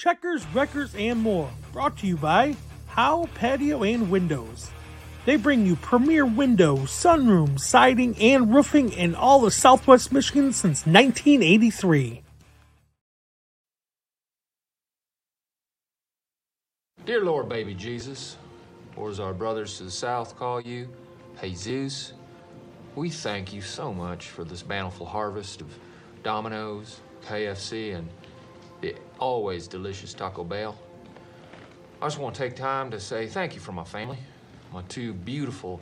checkers, wreckers, and more. Brought to you by Howe Patio and Windows. They bring you premier windows, sunrooms, siding, and roofing in all of Southwest Michigan since 1983. Dear Lord, baby Jesus, or as our brothers to the south call you, Jesus, we thank you so much for this bountiful harvest of Domino's, KFC, and the always delicious Taco Bell. I just want to take time to say thank you for my family, my two beautiful,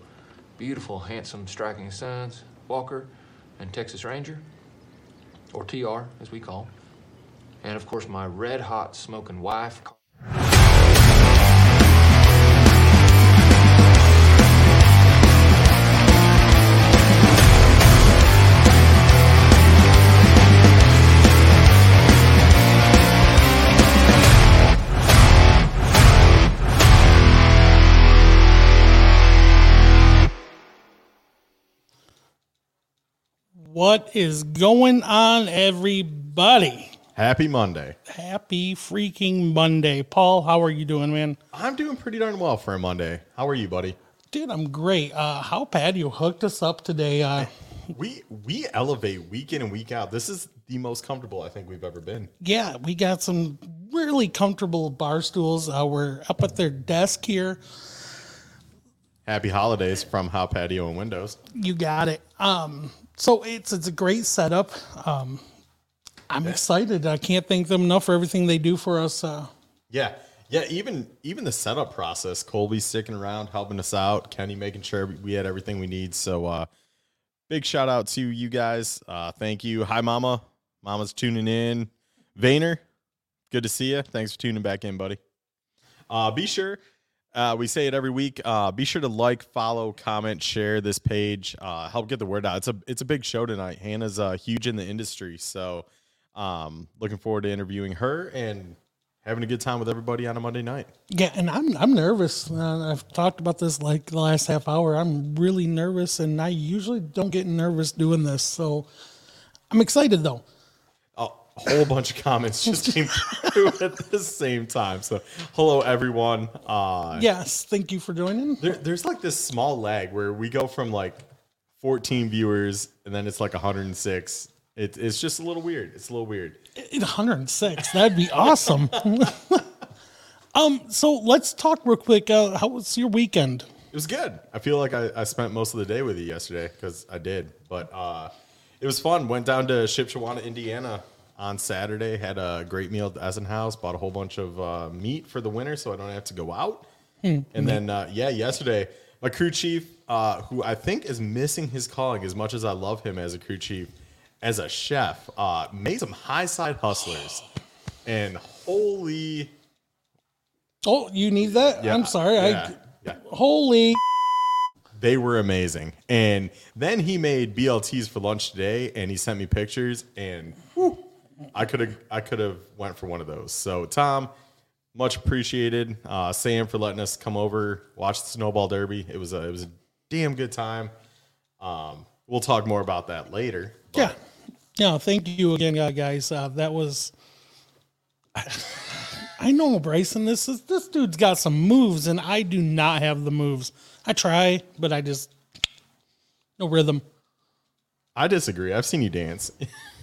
beautiful, handsome, striking sons, Walker and Texas Ranger, or TR as we call him, and of course my red hot smoking wife. What is going on, everybody? Happy Monday. Happy freaking Monday. Paul, how are you doing, man? I'm doing pretty darn well for a Monday. How are you, buddy? Dude, I'm great. Uh, Howe Patio hooked us up today. Uh, We we elevate week in and week out. This is the most comfortable I think we've ever been. yeah, we got some really comfortable bar stools. Uh, we're up at their desk here. Happy holidays from Howe Patio and Windows. You got it. Um, so it's it's a great setup. Um, I'm excited. I can't thank them enough for everything they do for us. Uh, Yeah. Yeah, even even the setup process, Colby sticking around, helping us out, Kenny making sure we had everything we need. So uh big shout out to you guys. Uh thank you. Hi mama. Mama's tuning in. Vayner, good to see you. Thanks for tuning back in, buddy. Uh be sure uh, we say it every week. Uh, be sure to like, follow, comment, share this page. Uh, help get the word out. It's a it's a big show tonight. Hannah's uh, huge in the industry, so um, looking forward to interviewing her and having a good time with everybody on a Monday night. yeah, and I'm I'm nervous. Uh, I've talked about this like the last half hour. I'm really nervous, and I usually don't get nervous doing this. So I'm excited though. A whole bunch of comments just came through at the same time. So hello everyone. Uh, Yes, thank you for joining. there, there's like this small lag where we go from like 14 viewers and then it's like 106. It, it's just a little weird. It's a little weird. 106. That'd be awesome. um, so let's talk real quick. Uh, how was your weekend? It was good. I feel like I, I spent most of the day with you yesterday because I did. But uh, it was fun. Went down to Shipshewana, Indiana on Saturday. Had a great meal at the Essenhaus. Bought a whole bunch of uh, meat for the winter so I don't have to go out. and then, uh, yeah, yesterday, my crew chief, uh, who I think is missing his calling as much as I love him as a crew chief, as a chef, uh, made some high side hustlers. And holy. Oh, you need that? Yeah, I'm sorry. yeah, I yeah. holy They were amazing. And then he made BLTs for lunch today and he sent me pictures and whew, I could have I could have went for one of those. So Tom, much appreciated. Uh, Sam for letting us come over, watch the snowball derby. It was a it was a damn good time. Um, we'll talk more about that later. but yeah. Yeah, thank you again, guys. Uh, that was. I know Bryson. This is this dude's got some moves, and I do not have the moves. I try, but I just no rhythm. I disagree. I've seen you dance.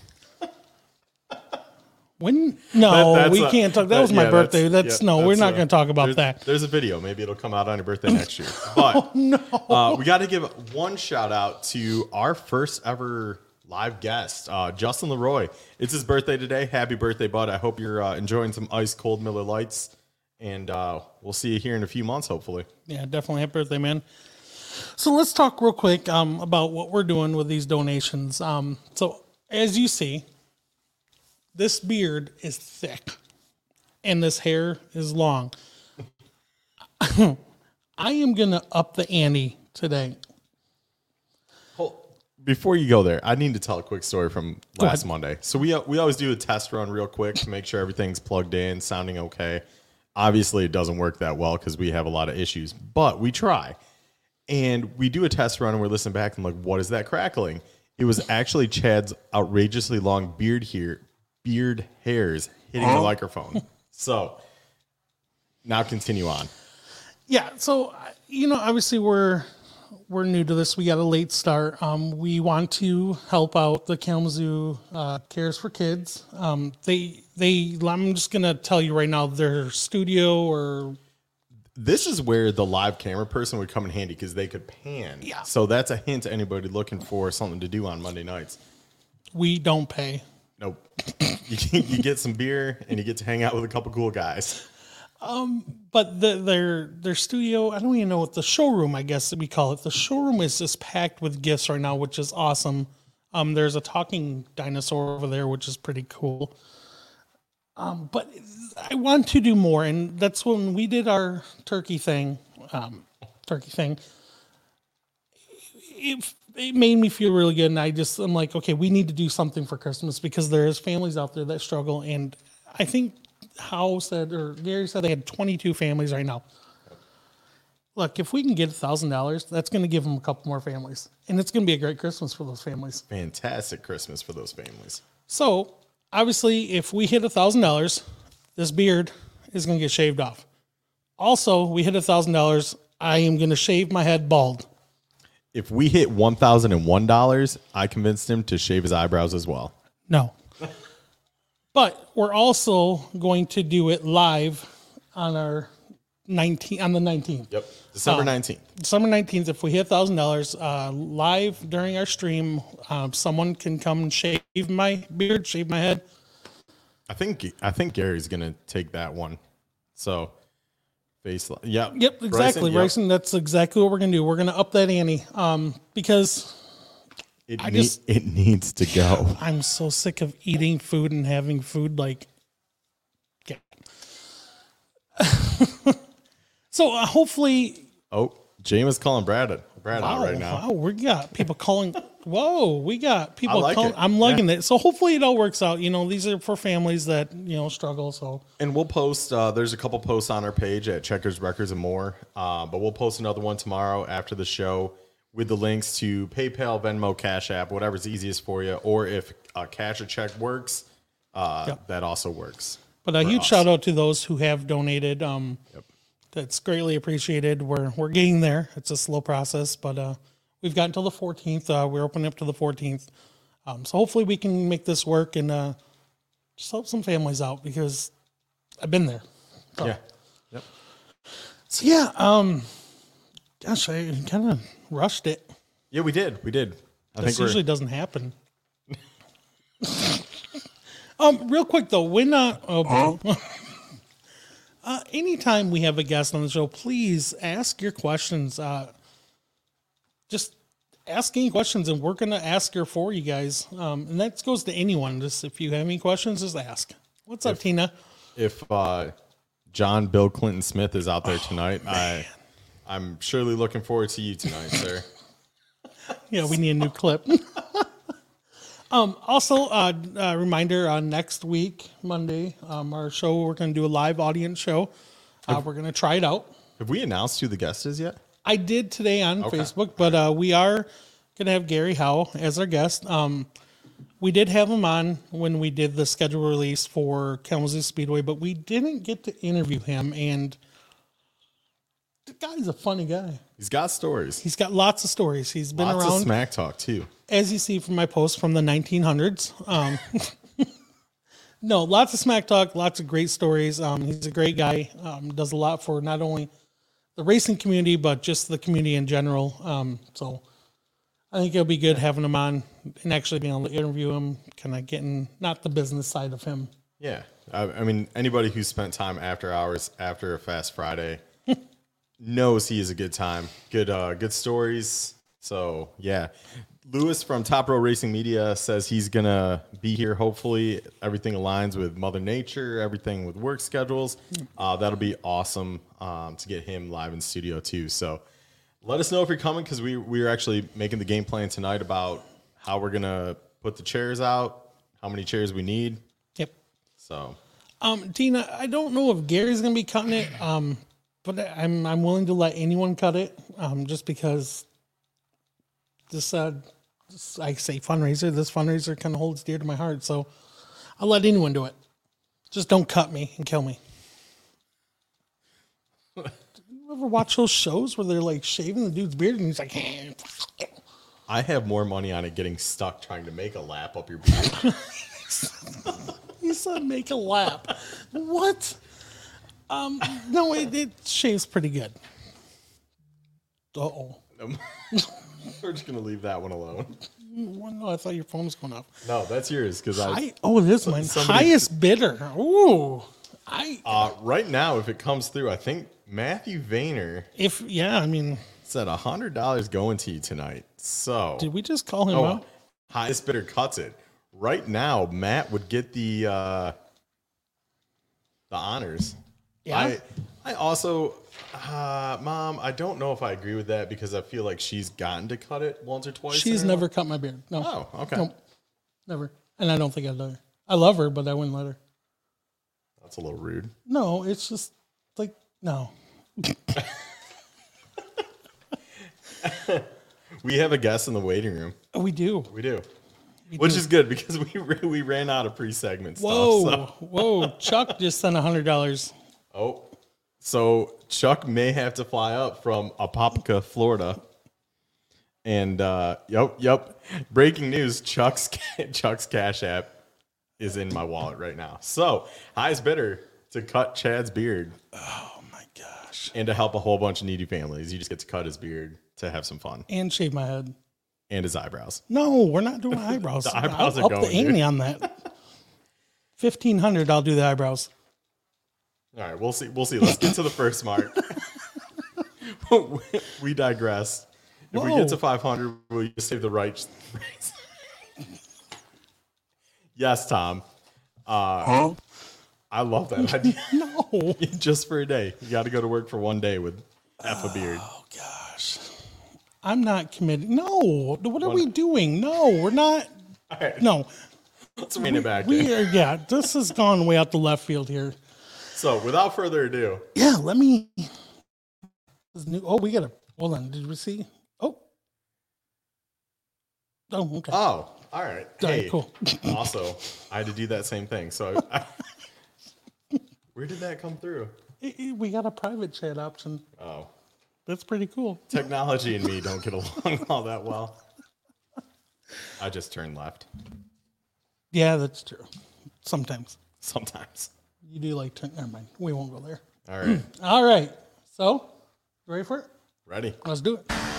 When no, That- we a- can't talk. That that- was my yeah, birthday. That's, yeah, no, we're not going to talk about there's- that. There's a video. Maybe it'll come out on your birthday next year. But No, uh, we got to give one shout out to our first ever live guest, uh, Justin Leroy. It's his birthday today. Happy birthday, bud! I hope you're uh, enjoying some ice cold Miller Lites, and uh, we'll see you here in a few months, hopefully. Yeah, definitely. Happy birthday, man. So let's talk real quick um, about what we're doing with these donations. Um, so as you see, this beard is thick and this hair is long. I am gonna up the ante today. Before you go there, I need to tell a quick story from last. Monday. So we we always do a test run real quick to make sure everything's plugged in, sounding okay. Obviously, it doesn't work that well because we have a lot of issues, but we try. And we do a test run and we're listening back and like, what is that crackling? It was actually Chad's outrageously long beard here, beard hairs hitting the microphone. So now continue on. Yeah, so you know, obviously we're we're new to this. We got a late start. Um, we want to help out the Kalamazoo uh, Cares for Kids. Um, they they. I'm just gonna tell you right now, their studio or This is where the live camera person would come in handy because they could pan. Yeah. So that's a hint to anybody looking for something to do on Monday nights. we don't pay. Nope. you, you get some beer and you get to hang out with a couple cool guys. But the, their their studio, I don't even know what the showroom, I guess we call it. The showroom is just packed with gifts right now, which is awesome. Um, there's a talking dinosaur over there, which is pretty cool. Um, but I want to do more, and that's when we did our turkey thing. Um, turkey thing. It, it made me feel really good, and I just I'm like, okay, we need to do something for Christmas because there's families out there that struggle, and I think Howe said or Gary said they had 22 families right now. Look, if we can get thousand dollars, that's going to give them a couple more families, and it's going to be a great Christmas for those families. Fantastic Christmas for those families. So obviously, if we hit a thousand dollars, this beard is going to get shaved off. Also, we hit a thousand dollars, I am going to shave my head bald. If we hit one thousand and one dollars, I convinced him to shave his eyebrows as well. No. but we're also going to do it live on our 19 on the 19th. Yep. December nineteenth. December 19th, if we hit $1,000 uh, live during our stream, um, someone can come and shave my beard, shave my head. I think I think Gary's gonna take that one. So face yeah. Yep, exactly, Bryson, Bryson. That's exactly what we're going to do. We're going to up that ante um, because. It, I just- it needs to go. I'm so sick of eating food and having food like. Yeah. so uh, hopefully Oh, James is calling Brad Brad out right now. Wow, we got people calling. Whoa, we got people like calling. it. I'm liking it. So hopefully it all works out. You know, these are for families that you know struggle. So And we'll post. Uh, there's a couple posts on our page at Checkers Wreckers and more. Uh, but we'll post another one tomorrow after the show with the links to PayPal, Venmo, Cash App, whatever's easiest for you. Or if uh, cash or check works, uh, Yep. that also works. But a huge shout out to those who have donated. Um, That's greatly appreciated. We're we're getting there. It's a slow process, but uh, we've got until the 14th. Uh, we're opening up to the 14th, um, so hopefully we can make this work and uh, just help some families out because I've been there. Yeah. Yep. So yeah, um, gosh, I kind of rushed it. Yeah, we did. We did. I This think we're, usually doesn't happen. um, real quick though, when uh, oh, uh, anytime we have a guest on the show, please ask your questions. Uh, just ask any questions, and we're gonna ask her for you guys. Um, and that goes to anyone. Just if you have any questions, just ask. What's up, Tina? if uh, John Bill Clinton Smith is out there tonight, I I'm surely looking forward to you tonight, sir. Yeah, we need a new clip. um, also, uh, uh, reminder on next week, Monday, um, our show, we're going to do a live audience show. Uh, we're going to try it out. Have we announced who the guest is yet? I did today on Facebook, but uh, we are going to have Gary Howe as our guest. Um, we did have him on when we did the schedule release for Kalamazoo Speedway, but we didn't get to interview him. And the guy's a funny guy. He's got stories. He's got lots of stories. He's been Lots around. of smack talk too. as you see from my post from the 1900s. Um, no, lots of smack talk, lots of great stories. Um, he's a great guy. Um, does a lot for not only the racing community but just the community in general. Um, so I think it'll be good having him on and actually being able to interview him, kind of getting not the business side of him. Yeah, I, I mean anybody who spent time after hours after a Fast Friday knows he is a good time. Good, uh, good stories. So yeah, Lewis from Top Row Racing Media says he's gonna be here. Hopefully, everything aligns with Mother Nature, everything with work schedules. Uh, that'll be awesome um, to get him live in studio too. So let us know if you're coming because we we're actually making the game plan tonight about how we're gonna put the chairs out, how many chairs we need. Yep. So Um, Tina, I don't know if Gary's gonna be cutting it, um, but I'm I'm willing to let anyone cut it, um, just because this uh, I say fundraiser. This fundraiser kind of holds dear to my heart, so I'll let anyone do it. Just don't cut me and kill me. you ever watch those shows where they're like shaving the dude's beard and he's like, I have more money on it getting stuck trying to make a lap up your beard. he said make a lap. what? Um, no, it, it shaves pretty good. Uh oh. We're just gonna leave that one alone. Well, no, I thought your phone was going off. No, that's yours because I oh, it is mine. somebody- Highest bidder. Ooh. I uh, right now if it comes through, I think Matthew Vayner if yeah, I mean, said a hundred dollars going to you tonight. So did we just call him oh, out? highest bidder cuts it. Right now, Matt would get the uh the honors. Yeah. I I also uh mom, I don't know if I agree with that because I feel like she's gotten to cut it once or twice. She's never life. cut my beard. No. Oh, okay. Nope. Never. And I don't think I'd let her. I love her, but I wouldn't let her. That's a little rude. No, it's just like no. We have a guest in the waiting room. We do. We do. Which is good because we we ran out of pre-segment Whoa. So. whoa! Chuck just sent a hundred dollars. Oh, so Chuck may have to fly up from Apopka, Florida. And uh, yep, yep. Breaking news: Chuck's Chuck's Cash App is in my wallet right now. So highest bidder to cut Chad's beard Oh my gosh! and to help a whole bunch of needy families. You just get to cut his beard to have some fun And shave my head. and his eyebrows. No, we're not doing eyebrows. The eyebrows I'll are up going, the ante on that. Fifteen hundred. I'll do the eyebrows. All right, we'll see. We'll see. Let's get to the first mark. we digress. If we get to 500, will you save the right? yes, Tom. Uh, I love that idea. No. Just for a day, you got to go to work for one day with half a beard. Oh gosh. I'm not committed. No. What are we doing? No, we're not. All right, No. let's rein it back. We in. are. Yeah. This has gone way out the left field here. So, without further ado, Yeah. Let me. this new- Oh, we got to. Hold on. Did we see? Oh. Oh. Okay. oh, all right. All right, Hey, cool. also, I had to do that same thing. So, I, where did that come through? We got a private chat option. Oh, That's pretty cool. technology and me don't get along all that well. I just turn left Yeah, that's true. Sometimes sometimes. You do like turn. Never mind. We won't go there. All right, All right. So, ready for it? ready? Let's do it.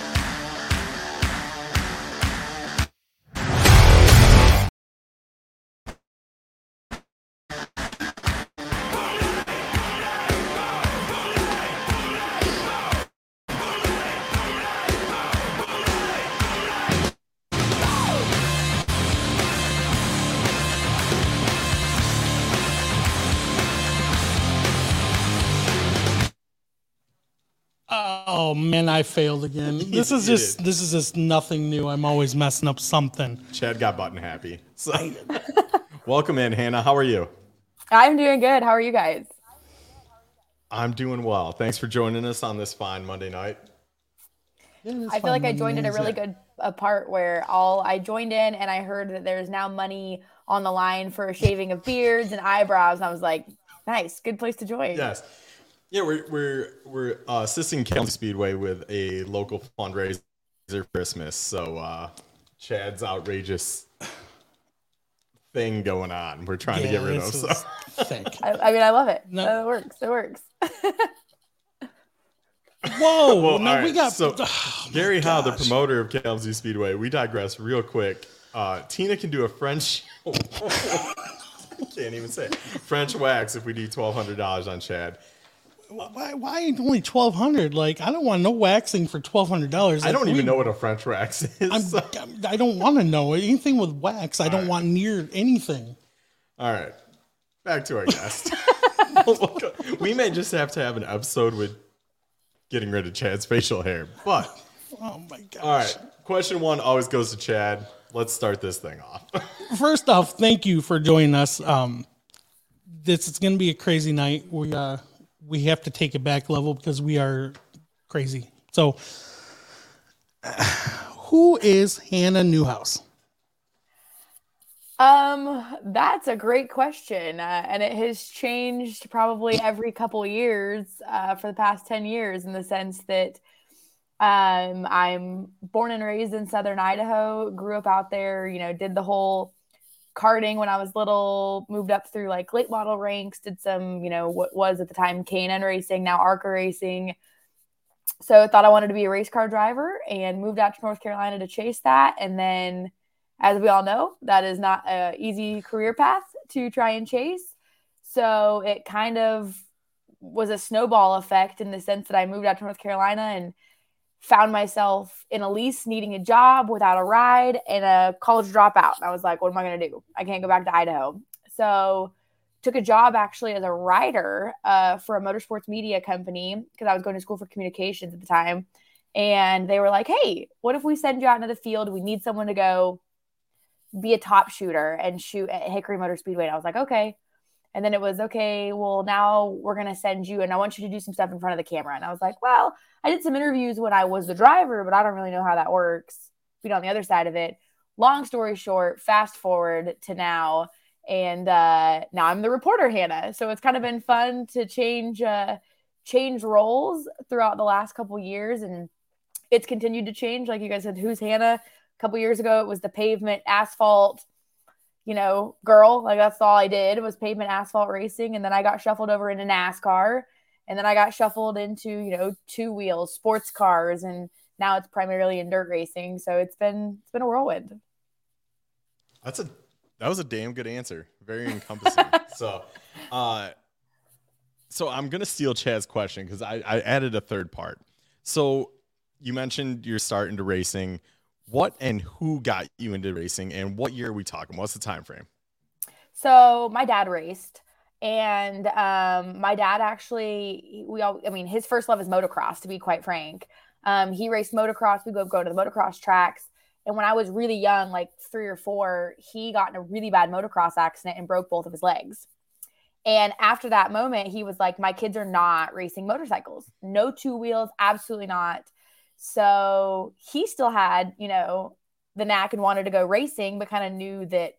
Man, I failed again. This is You just did. this is just nothing new. I'm always messing up something. Chad got button happy. So, welcome in, Hannah. How are you? I'm doing good. How are you guys? I'm doing well. Thanks for joining us on this fine Monday night. Yeah, I feel like I joined in a man. really good a part where all I joined in and I heard that there's now money on the line for shaving of beards and eyebrows. And I was like, nice, good place to join. Yes. Yeah, we're we're we're uh, assisting Kansas Speedway with a local fundraiser for Christmas. So uh, Chad's outrageous thing going on. We're trying to get rid of. this So. I, I mean, I love it. No. it works. It works. Whoa! Well, no, all we got so oh, Gary Howe, the promoter of Kalamazoo Speedway. We digress real quick. Uh, Tina can do a French. I Can't even say it. French wax if we do twelve hundred dollars on Chad. Why? Why only twelve hundred? Like, I don't want no waxing for twelve hundred dollars. I don't even know what a French wax is. I'm, so- I'm- I don't want to know anything with wax. I don't right. want near anything. All right, back to our guest. we may just have to have an episode with getting rid of Chad's facial hair. But Oh my gosh! all right, question one always goes to Chad. Let's start this thing off. First off, thank you for joining us. Um, this is going to be a crazy night. We uh, we have to take it back level because we are crazy. So, who is Hannah Newhouse? Um, that's a great question, uh, and it has changed probably every couple years uh, for the past ten years in the sense that um, I'm born and raised in Southern Idaho, grew up out there. You know, did the whole karting when I was little, moved up through like late model ranks, did some, you know, what was at the time K&N racing, now ARCA racing. So I thought I wanted to be a race car driver and moved out to North Carolina to chase that. And then, as we all know, that is not an easy career path to try and chase. So it kind of was a snowball effect in the sense that I moved out to North Carolina and found myself in a lease needing a job without a ride and a college dropout. I was like, what am I going to do? I can't go back to Idaho. So took a job actually as a writer uh, for a motorsports media company because I was going to school for communications at the time. And they were like, hey, what if we send you out into the field? We need someone to go be a top shooter and shoot at Hickory Motor Speedway. And I was like, okay. And then it was, okay, well, now we're going to send you and I want you to do some stuff in front of the camera. And I was like, well, I did some interviews when I was the driver, but I don't really know how that works. Being on the other side of it. Long story short, fast forward to now. And uh, now I'm the reporter, Hannah. So it's kind of been fun to change uh, change roles throughout the last couple years. And it's continued to change. Like you guys said, who's Hannah? A couple years ago, it was the pavement, asphalt, you know, girl. Like that's all I did was pavement asphalt racing. And then I got shuffled over into NASCAR. And then I got shuffled into, you know, two wheels, sports cars, and now it's primarily in dirt racing. So it's been it's been a whirlwind. That's a that was a damn good answer. Very encompassing. so uh so I'm gonna steal Chad's question because I, I added a third part. So you mentioned you're starting to racing. What and who got you into racing and what year are we talking? What's the time frame? So my dad raced and um, my dad actually we all i mean his first love is motocross to be quite frank. Um, he raced motocross. We go go to the motocross tracks. And when i was really young like three or four he got in a really bad motocross accident and broke both of his legs. And after that moment he was like my kids are not racing motorcycles. No two wheels absolutely not so he still had you know the knack and wanted to go racing but kind of knew that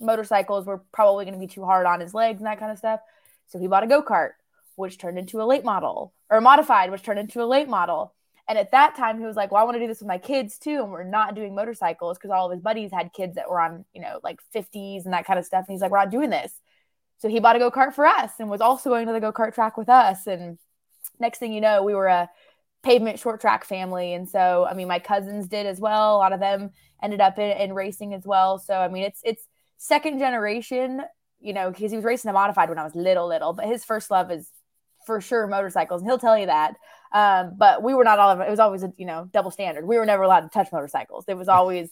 motorcycles were probably going to be too hard on his legs and that kind of stuff. So he bought a go kart, which turned into a late model, or modified, which turned into a late model. And at that time, he was like, Well, I want to do this with my kids too. And we're not doing motorcycles because all of his buddies had kids that were on, you know, like 50s and that kind of stuff. And he's like, We're not doing this. So he bought a go kart for us and was also going to the go kart track with us. And next thing you know, we were a pavement short track family. And so, I mean, my cousins did as well. A lot of them ended up in, in racing as well. So, I mean, it's, it's, second generation, you know, because he was racing a modified when I was little, little, but his first love is for sure motorcycles, and he'll tell you that. Um, but we were not all of it. It was always a you know double standard. We were never allowed to touch motorcycles. It was always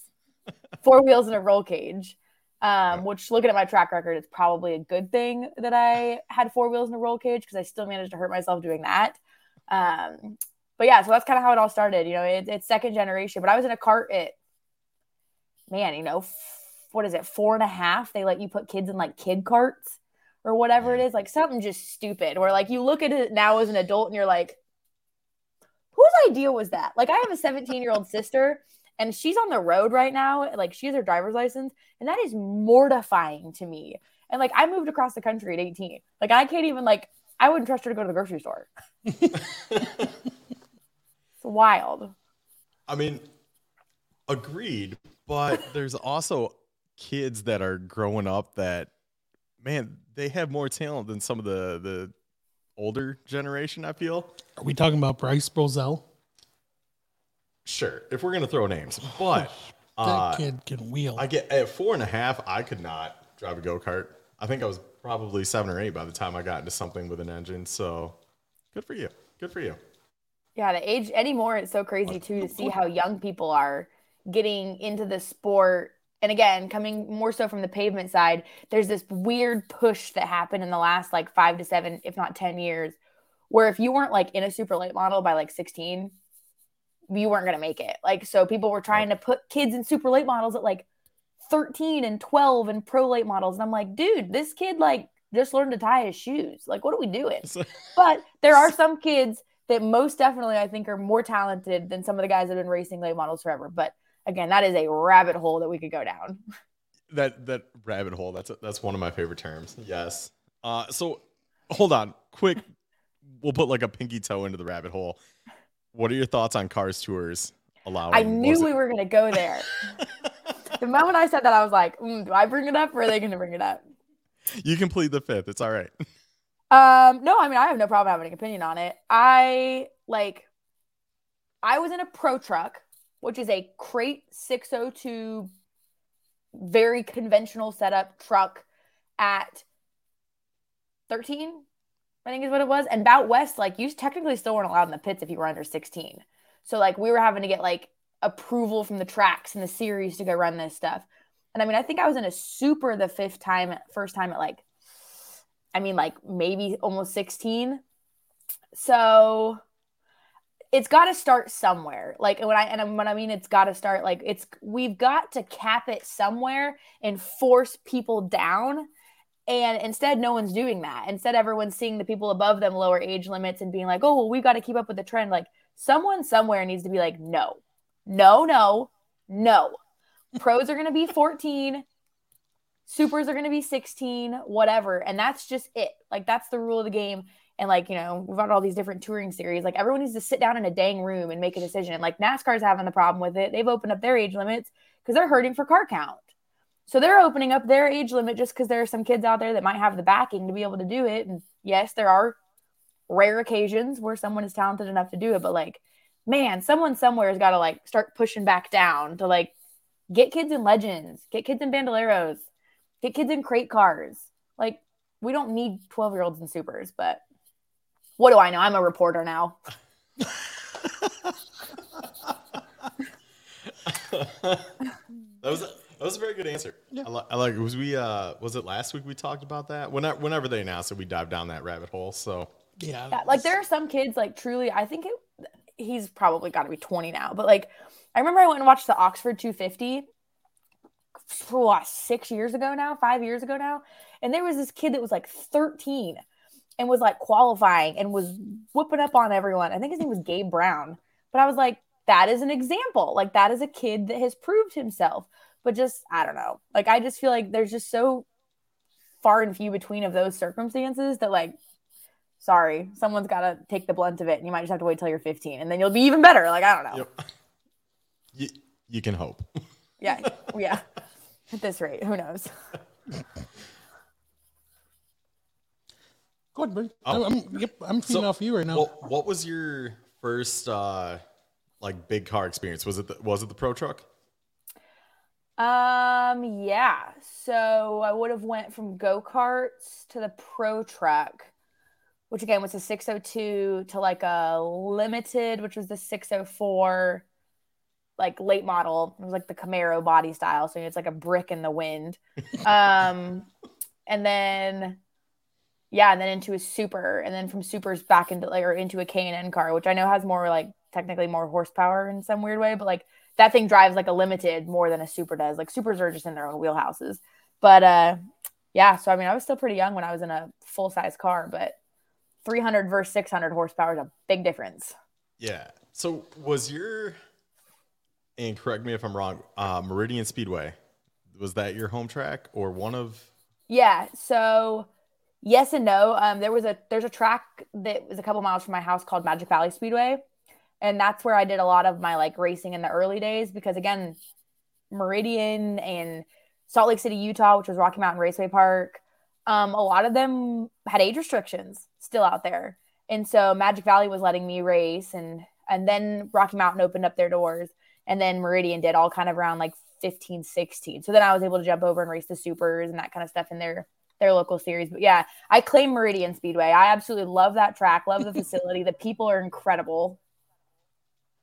four wheels and a roll cage. Um, which looking at my track record, it's probably a good thing that I had four wheels and a roll cage because I still managed to hurt myself doing that. Um, but yeah, so that's kind of how it all started. You know, it, it's second generation, but I was in a cart at man, you know, what is it, four and a half? They let you put kids in like kid carts or whatever it is, like something just stupid. Where like you look at it now as an adult and you're like, whose idea was that? Like I have a 17 year old sister and she's on the road right now. Like she has her driver's license, and that is mortifying to me. And like I moved across the country at 18. Like I can't even like I wouldn't trust her to go to the grocery store. it's wild. I mean, agreed, but there's also kids that are growing up that man they have more talent than some of the the older generation i feel. Are we talking about bryce brozell? Sure if we're gonna throw names but that uh, kid can wheel. I get at four and a half i could not drive a go-kart. I think i was probably seven or eight by the time i got into something with an engine so good for you good for you yeah the age anymore it's so crazy too to see how young people are getting into the sport and again, coming more so from the pavement side, there's this weird push that happened in the last like five to seven, if not 10 years, where if you weren't like in a super late model by like 16, you weren't going to make it. Like, so people were trying to put kids in super late models at like 13 and 12 and pro late models. And I'm like, dude, this kid like just learned to tie his shoes. Like, what are we doing? but there are some kids that most definitely I think are more talented than some of the guys that have been racing late models forever. But again, that is a rabbit hole that we could go down. that that rabbit hole. That's that's one of my favorite terms. Yes. Uh, so hold on, quick. We'll put like a pinky toe into the rabbit hole. What are your thoughts on Cars Tours allowing? I knew we were gonna go there. the moment I said that, I was like, mm, "Do I bring it up, or are they gonna bring it up?" You can plead the fifth. It's all right. Um, no, I mean I have no problem having an opinion on it. I like I was in a pro truck, which is a crate 602 very conventional setup truck at 13, I think is what it was. And Bout West, like you technically still weren't allowed in the pits if you were under 16. So like we were having to get like approval from the tracks and the series to go run this stuff. And I mean, I think I was in a super the fifth time, first time at like, I mean, like maybe almost 16. So it's got to start somewhere. Like when I and when I mean it's got to start, like it's we've got to cap it somewhere and force people down. And instead, no one's doing that. Instead, everyone's seeing the people above them lower age limits and being like, "Oh, well, we got to keep up with the trend." Like someone somewhere needs to be like, "No, no, no, no." Pros are going to be 14. Supers are going to be 16, whatever. And that's just it. Like, that's the rule of the game. And like you know we've got all these different touring series. Like everyone needs to sit down in a dang room and make a decision. And like nascar's having the problem with it. They've opened up their age limits because they're hurting for car count. So they're opening up their age limit just because there are some kids out there that might have the backing to be able to do it. And yes there are rare occasions where someone is talented enough to do it but like man someone somewhere has got to like start pushing back down to like get kids in legends get kids in bandoleros get kids in crate cars like we don't need 12 year olds in supers but what do I know? I'm a reporter now. that was a, that was a very good answer. Yeah. I, li- I like. Was we? Uh, was it last week we talked about that? Whenever, whenever they announced it, we dive down that rabbit hole. So yeah, yeah like there are some kids like truly. I think it, he's probably got to be 20 now, but like I remember I went and watched the Oxford 250 for what six years ago now, five years ago now, and there was this kid that was like 13 and was like qualifying and was whooping up on everyone. I think his name was Gabe Brown. But I was like, that is an example. Like that is a kid that has proved himself. But just I don't know. Like I just feel like there's just so far and few between of those circumstances that like sorry, someone's got to take the blunt of it and you might just have to wait till you're 15 and then you'll be even better. Like I don't know. Yep. You, you can hope. yeah. Yeah. At this rate, who knows? Go ahead, buddy. Oh. I'm, yep, I'm feeding so, off you right now. Well, what was your first uh like big car experience? Was it the, was it the pro truck? Um, yeah. So I would have went from go karts to the pro truck, which again was a 602 to like a limited, which was the 604, like late model. It was like the Camaro body style, so it's like a brick in the wind. um, and then yeah, and then into a super, and then from supers back into like or into a K and N car, which I know has more like technically more horsepower in some weird way, but like that thing drives like a limited more than a super does. Like supers are just in their own wheelhouses. But uh yeah, so I mean I was still pretty young when I was in a full size car, but 300 versus 600 horsepower is a big difference. Yeah. So was your and correct me if I'm wrong, uh, Meridian Speedway was that your home track or one of? Yeah. So yes and no. Um, there was a there's a track that was a couple miles from my house called Magic Valley Speedway, and that's where I did a lot of my like racing in the early days because again, Meridian and Salt Lake City, Utah, which was Rocky Mountain Raceway Park, um, a lot of them had age restrictions still out there, and so Magic Valley was letting me race, and and then Rocky Mountain opened up their doors, and then Meridian did all kind of around like 15, 16. So then I was able to jump over and race the supers and that kind of stuff in their their local series. But yeah, I claim Meridian Speedway. I absolutely love that track, love the facility. the people are incredible.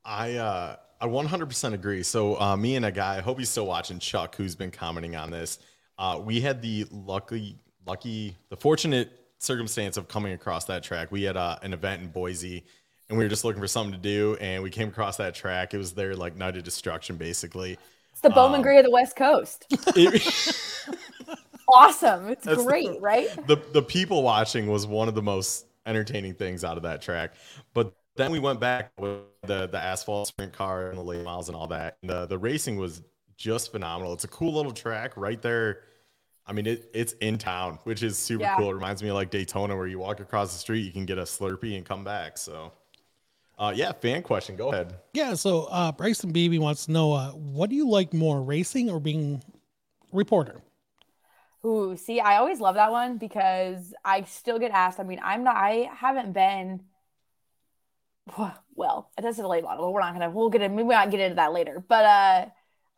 I uh I 100% agree. So uh, me and a guy, I hope he's still watching, Chuck, who's been commenting on this. Uh, we had the lucky, lucky, the fortunate circumstance of coming across that track. We had uh, an event in Boise, and we were just looking for something to do, and we came across that track. It was their like night of destruction, basically. It's the Bowman um, Gray of the West Coast. It, awesome. It's great, the, right? The the people watching was one of the most entertaining things out of that track. But then we went back with the the asphalt sprint car and the late models and all that. And the the racing was just phenomenal. It's a cool little track right there. I mean, it, it's in town, which is super Yeah. cool. It reminds me of like Daytona, where you walk across the street, you can get a Slurpee and come back. So, uh, yeah, fan question. Go ahead. Yeah, so uh, Bryson Beebe wants to know uh, what do you like more, racing or being reporter? Ooh, see, I always love that one because I still get asked. I mean, I'm not, I haven't been, well, it does a late model, but we're not gonna, we'll get in, maybe not get into that later. But uh,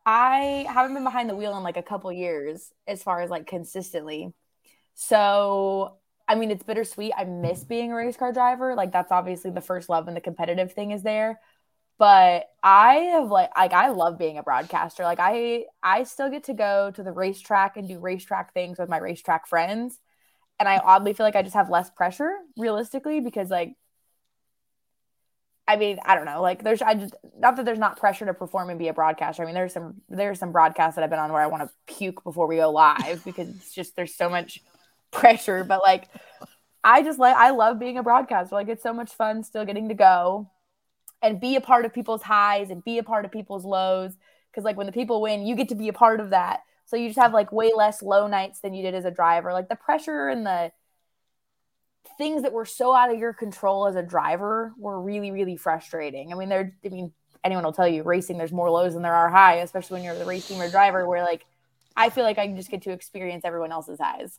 I haven't been behind the wheel in like a couple years as far as like consistently. So, I mean, it's bittersweet. I miss mm-hmm. being a race car driver. Like, that's obviously the first love and the competitive thing is there but I have like like I love being a broadcaster. Like I I still get to go to the racetrack and do racetrack things with my racetrack friends. And I oddly feel like I just have less pressure realistically because like I mean, I don't know. Like there's I just not that there's not pressure to perform and be a broadcaster. I mean, there's some there's some broadcasts that I've been on where I want to puke before we go live because it's just there's so much pressure, but like I just like I love being a broadcaster. Like it's so much fun still getting to go and be a part of people's highs and be a part of people's lows. Because like when the people win you get to be a part of that. So you just have like way less low nights than you did as a driver. Like the pressure and the things that were so out of your control as a driver were really really frustrating. I mean they're i mean anyone will tell you racing there's more lows than there are high especially when you're the race team or driver where like i feel like i just get to experience everyone else's highs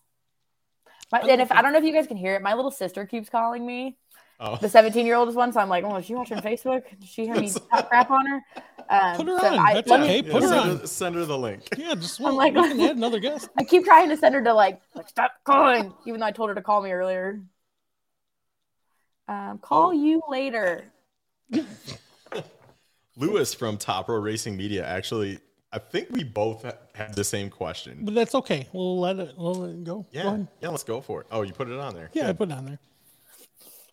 my, and if i don't know if you guys can hear it my little sister keeps calling me Oh, the 17 year old is one. So I'm like, oh, is she watching Facebook? Did she hear me talk crap on her? Um, Put her so on. I, That's let me- okay. yeah, Put her send, on. her, send her the link. Yeah, just one. I'm well, like- we can add another guest. I keep trying to send her to like, like stop calling, even though I told her to call me earlier. Um, call you later. Lewis from Top Row Racing Media actually, I think we both have the same question. But that's okay. We'll let it, we'll let it go. Go Yeah, ahead. yeah, let's go for it. Oh, you put it on there. Yeah, I put it on there.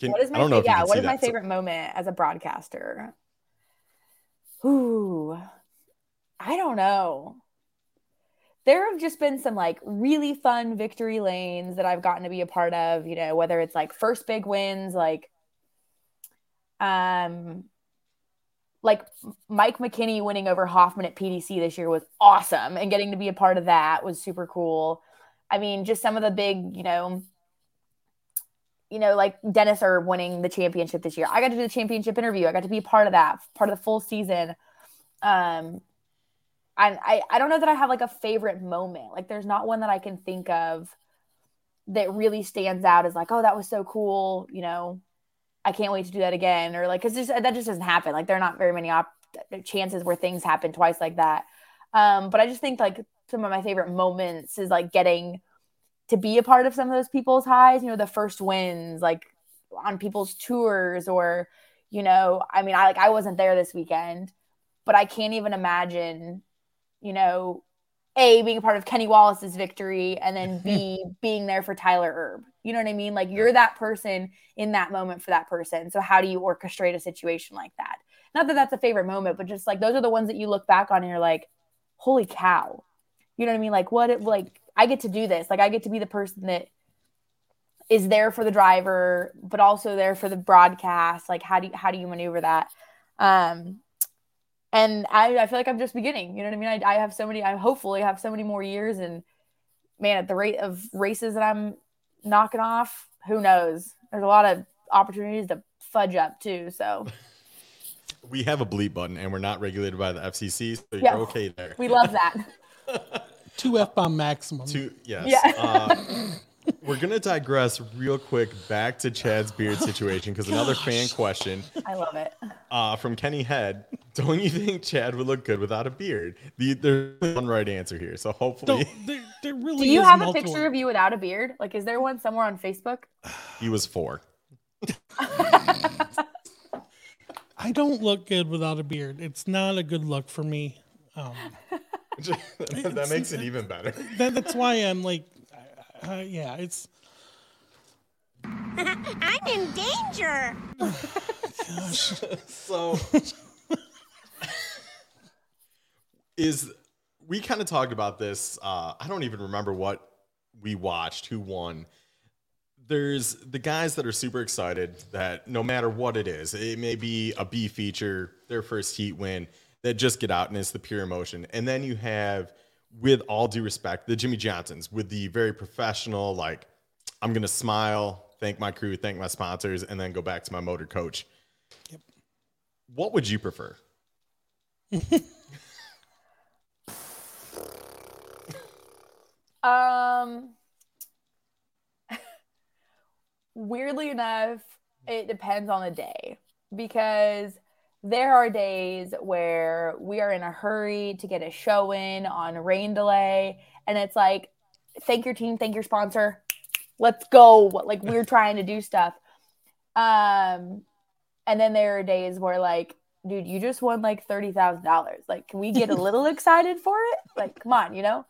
Can- What is my I don't know fa- if you yeah? can What see is my that, so- favorite moment as a broadcaster? Ooh, I don't know. There have just been some like really fun victory lanes that I've gotten to be a part of. You know, whether it's like first big wins, like um, like Mike McKinney winning over Hoffman at PDC this year was awesome, and getting to be a part of that was super cool. I mean, just some of the big, you know, you know, like Dennis Erb winning the championship this year. I got to do the championship interview. I got to be a part of that, part of the full season. Um, and I, I don't know that I have like a favorite moment. Like, there's not one that I can think of that really stands out as like, oh, that was so cool. You know, I can't wait to do that again. Or like, cause just, that just doesn't happen. Like, there are not very many op- chances where things happen twice like that. Um, but I just think like some of my favorite moments is like getting to be a part of some of those people's highs, you know, the first wins, like on people's tours, or, you know, I mean, I like I wasn't there this weekend, but I can't even imagine, you know, A being a part of Kenny Wallace's victory and then B being there for Tyler Erb. You know what I mean? Like you're that person in that moment for that person. So how do you orchestrate a situation like that? Not that that's a favorite moment, but just like those are the ones that you look back on and you're like, holy cow. You know what I mean? Like what it like I get to do this. Like I get to be the person that is there for the driver, but also there for the broadcast. Like how do you, how do you maneuver that? Um, and I, I feel like I'm just beginning. You know what I mean? I, I have so many. I hopefully have so many more years. And man, at the rate of races that I'm knocking off, who knows? There's a lot of opportunities to fudge up too. So We have a bleep button, and we're not regulated by the FCC, so you're Yeah. okay there. we love that. Two F bomb maximum. Two, yes. Yeah. Uh, we're gonna digress real quick back to Chad's beard situation because another fan question I love it. uh, from Kenny Head: Don't you think Chad would look good without a beard? The, there's one right answer here, so hopefully Don't, there, there really Do you is have a picture of you without a beard? Like, is there one somewhere on Facebook? he was four. I don't look good without a beard. It's not a good look for me. Um, that makes it even better. that, that's why I'm like, uh, yeah, it's I'm in danger. Gosh. So is we kind of talked about this. Uh, I don't even remember what we watched, who won. There's the guys that are super excited that no matter what it is, it may be a B feature, their first heat win. that just get out and it's the pure emotion. And then you have, with all due respect, the Jimmie Johnsons with the very professional, like, I'm going to smile, thank my crew, thank my sponsors, and then go back to my motor coach. Yep. What would you prefer? Um, weirdly enough, it depends on the day because there are days where we are in a hurry to get a show in on a rain delay, and it's like, thank your team, thank your sponsor, let's go. Like we're trying to do stuff. Um, and then there are days where like, dude, you just won like thirty thousand dollars. Like, can we get a little excited for it? Like, come on, you know.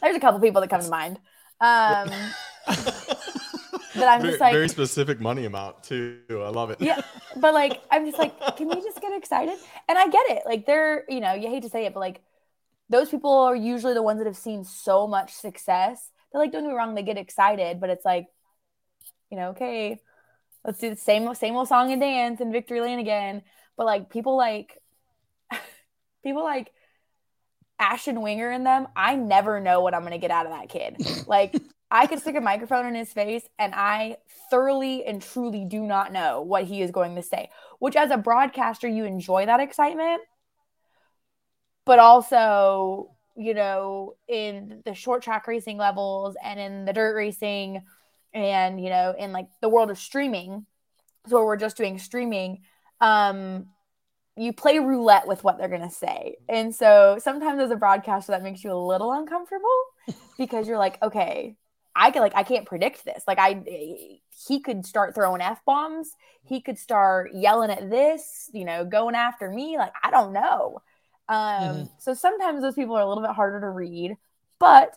There's a couple people that come to mind. Um, that I'm very, just like, very specific money amount too. I love it. yeah, but like, I'm just like, can we just get excited? And I get it. Like, they're, you know, you hate to say it, but like, those people are usually the ones that have seen so much success. They're like, don't get me wrong, they get excited, but it's like, you know, okay, let's do the same same old song and dance in Victory Lane again. But like, people like, people like Ashton Winger in them, I never know what I'm going to get out of that kid. Like, I could stick a microphone in his face and I thoroughly and truly do not know what he is going to say, which as a broadcaster, you enjoy that excitement. But also, you know, in the short track racing levels and in the dirt racing and, you know, in like the world of streaming, so we're just doing streaming, um, you play roulette with what they're going to say. And so sometimes as a broadcaster, that makes you a little uncomfortable because you're like, okay, I can like, I can't predict this. Like I, he could start throwing F bombs. He could start yelling at this, you know, going after me. Like, I don't know. Um, Mm-hmm. so sometimes those people are a little bit harder to read, but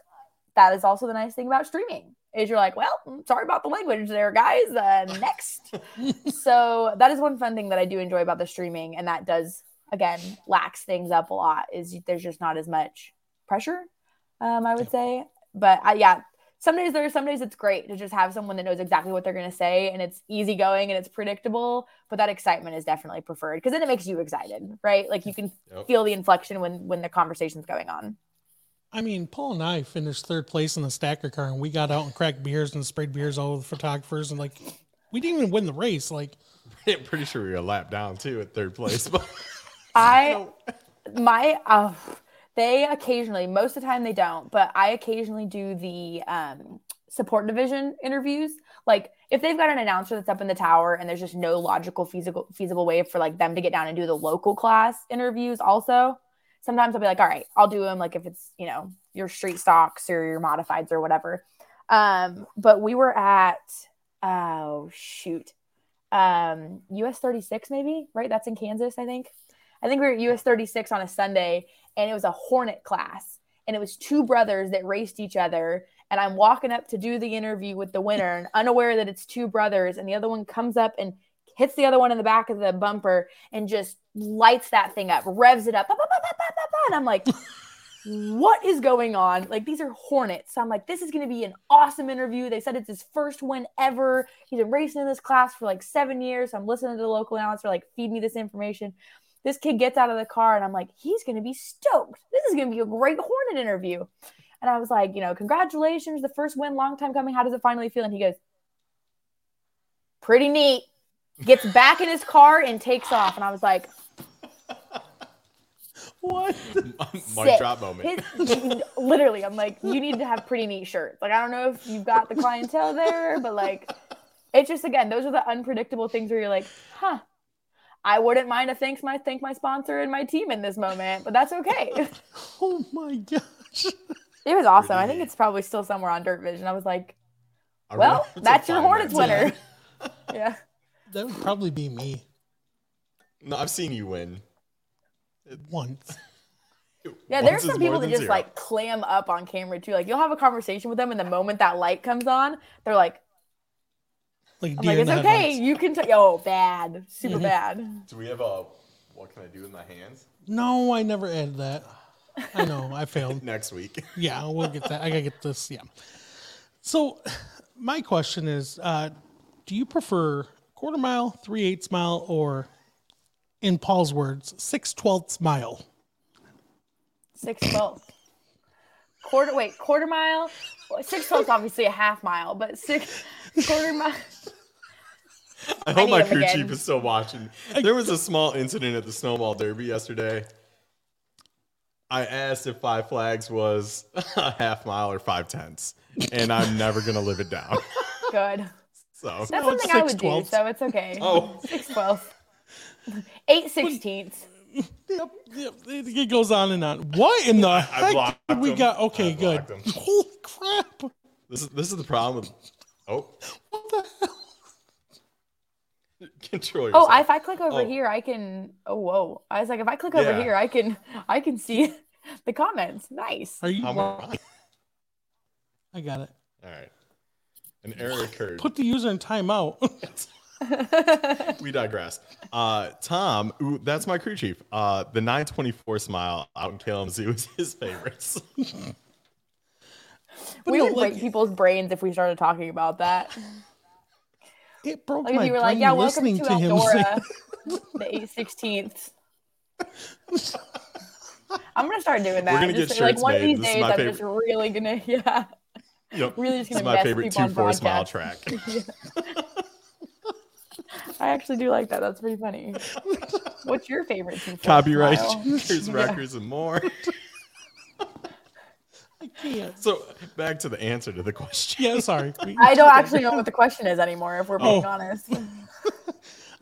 that is also the nice thing about streaming is you're like, well, mm, sorry about the language there, guys. Uh, next. so that is one fun thing that I do enjoy about the streaming, and that does again lax things up a lot. Is there's just not as much pressure, um, I would say. But I, yeah, some days there, are some days it's great to just have someone that knows exactly what they're going to say, and it's easygoing and it's predictable. But that excitement is definitely preferred because then it makes you excited, right? Like you can Yep. feel the inflection when when the conversation's going on. I mean, Paul and I finished third place in the stacker car, and we got out and cracked beers and sprayed beers all over the photographers, and like, we didn't even win the race. Like, I'm pretty sure we were a lap down too at third place. But I my uh, they occasionally most of the time they don't but i occasionally do the um support division interviews. Like if they've got an announcer that's up in the tower and there's just no logical feasible feasible way for like them to get down and do the local class interviews also sometimes i'll be like all right i'll do them like if it's you know your street stocks or your modifieds or whatever. Um but we were at oh shoot. Um us 36 maybe right? That's in kansas i think I think we were at US 36 on a Sunday and it was a Hornet class. And it was two brothers that raced each other. And I'm walking up to do the interview with the winner and unaware that it's two brothers. And the other one comes up and hits the other one in the back of the bumper and just lights that thing up, revs it up. ba, ba, ba, ba, ba, ba, ba. And I'm like, what is going on? Like, these are Hornets. So I'm like, this is going to be an awesome interview. They said it's his first win ever. He's been racing in this class for like seven years. So I'm listening to the local announcer, like, feed me this information this kid gets out of the car and I'm like, he's going to be stoked. This is going to be a great Hornet interview. And I was like, you know, congratulations, the first win, long time coming. How does it finally feel? And he goes, pretty neat. Gets back in his car and takes off. And I was like, what? mic drop moment. His- literally, I'm like, you need to have pretty neat shirts. Like, I don't know if you've got the clientele there, but like, it's just again, those are the unpredictable things where you're like, huh. I wouldn't mind to thank my thank my sponsor and my team in this moment, but that's okay. Oh my gosh. It was awesome. I think it's probably still somewhere on Dirt Vision. I was like, I well, really- that's your Hornets man. winner. yeah. That would probably be me No, I've seen you win. once. Yeah, Once there's some people that just zero. like clam up on camera too. Like you'll have a conversation with them, and the moment that light comes on, they're like, Like, I'm like, it's okay. headlights. You can t- oh bad. Super Mhm. bad. Do we have a what can I do with my hands No, I never added that. I know, I failed. next week? Yeah, we'll get that. I gotta get this. Yeah. So, my question is: uh, Do you prefer quarter mile, three eighths mile, or in Paul's words, six twelfths mile. Six twelve. Quarter wait, quarter mile. Six twelfths, obviously a half mile, but six quarter mile. I hope need my crew again. chief is still watching. There was a small incident at the Snowball Derby yesterday. I asked if Five Flags was a half mile or five tenths, and I'm never gonna live it down. Good. So That's No, it's something I would do, so it's okay. Oh. Six twelve. Eight sixteenths. Yep, yep. It, it goes on and on. What in the heck blocked we him. got? Okay, I good. blocked. Holy crap! this is this is the problem with oh What the hell? control Oh, yourself. I, if I click over Oh. here, I can. Oh, whoa! I was like, if I click over here, I can, I can see the comments. Nice. Are you? How I got it. All right, an error occurred. Put the user in timeout. we digress. Uh, Tom, ooh, that's my crew chief. Uh, the 924 smile out in Kalamazoo is his favorites. But we no, would like, break people's brains if we started talking about that. it broke Like if my you were like, "Yeah, welcome listening to, to him say, Eldora, the eight sixteenth." I'm gonna start doing that. We're gonna Just get like shirts one of these This is days, my I'm just really gonna, yeah, Yep. really just This is gonna my mess favorite people on 2 4 smile track. I actually do like that. That's pretty funny. What's your favorite? two-four Copyright smile? stickers, Yeah. records, and more. I can't. So back to the answer to the question. Yeah, sorry. I don't actually know what the question is anymore. If we're being Oh. honest.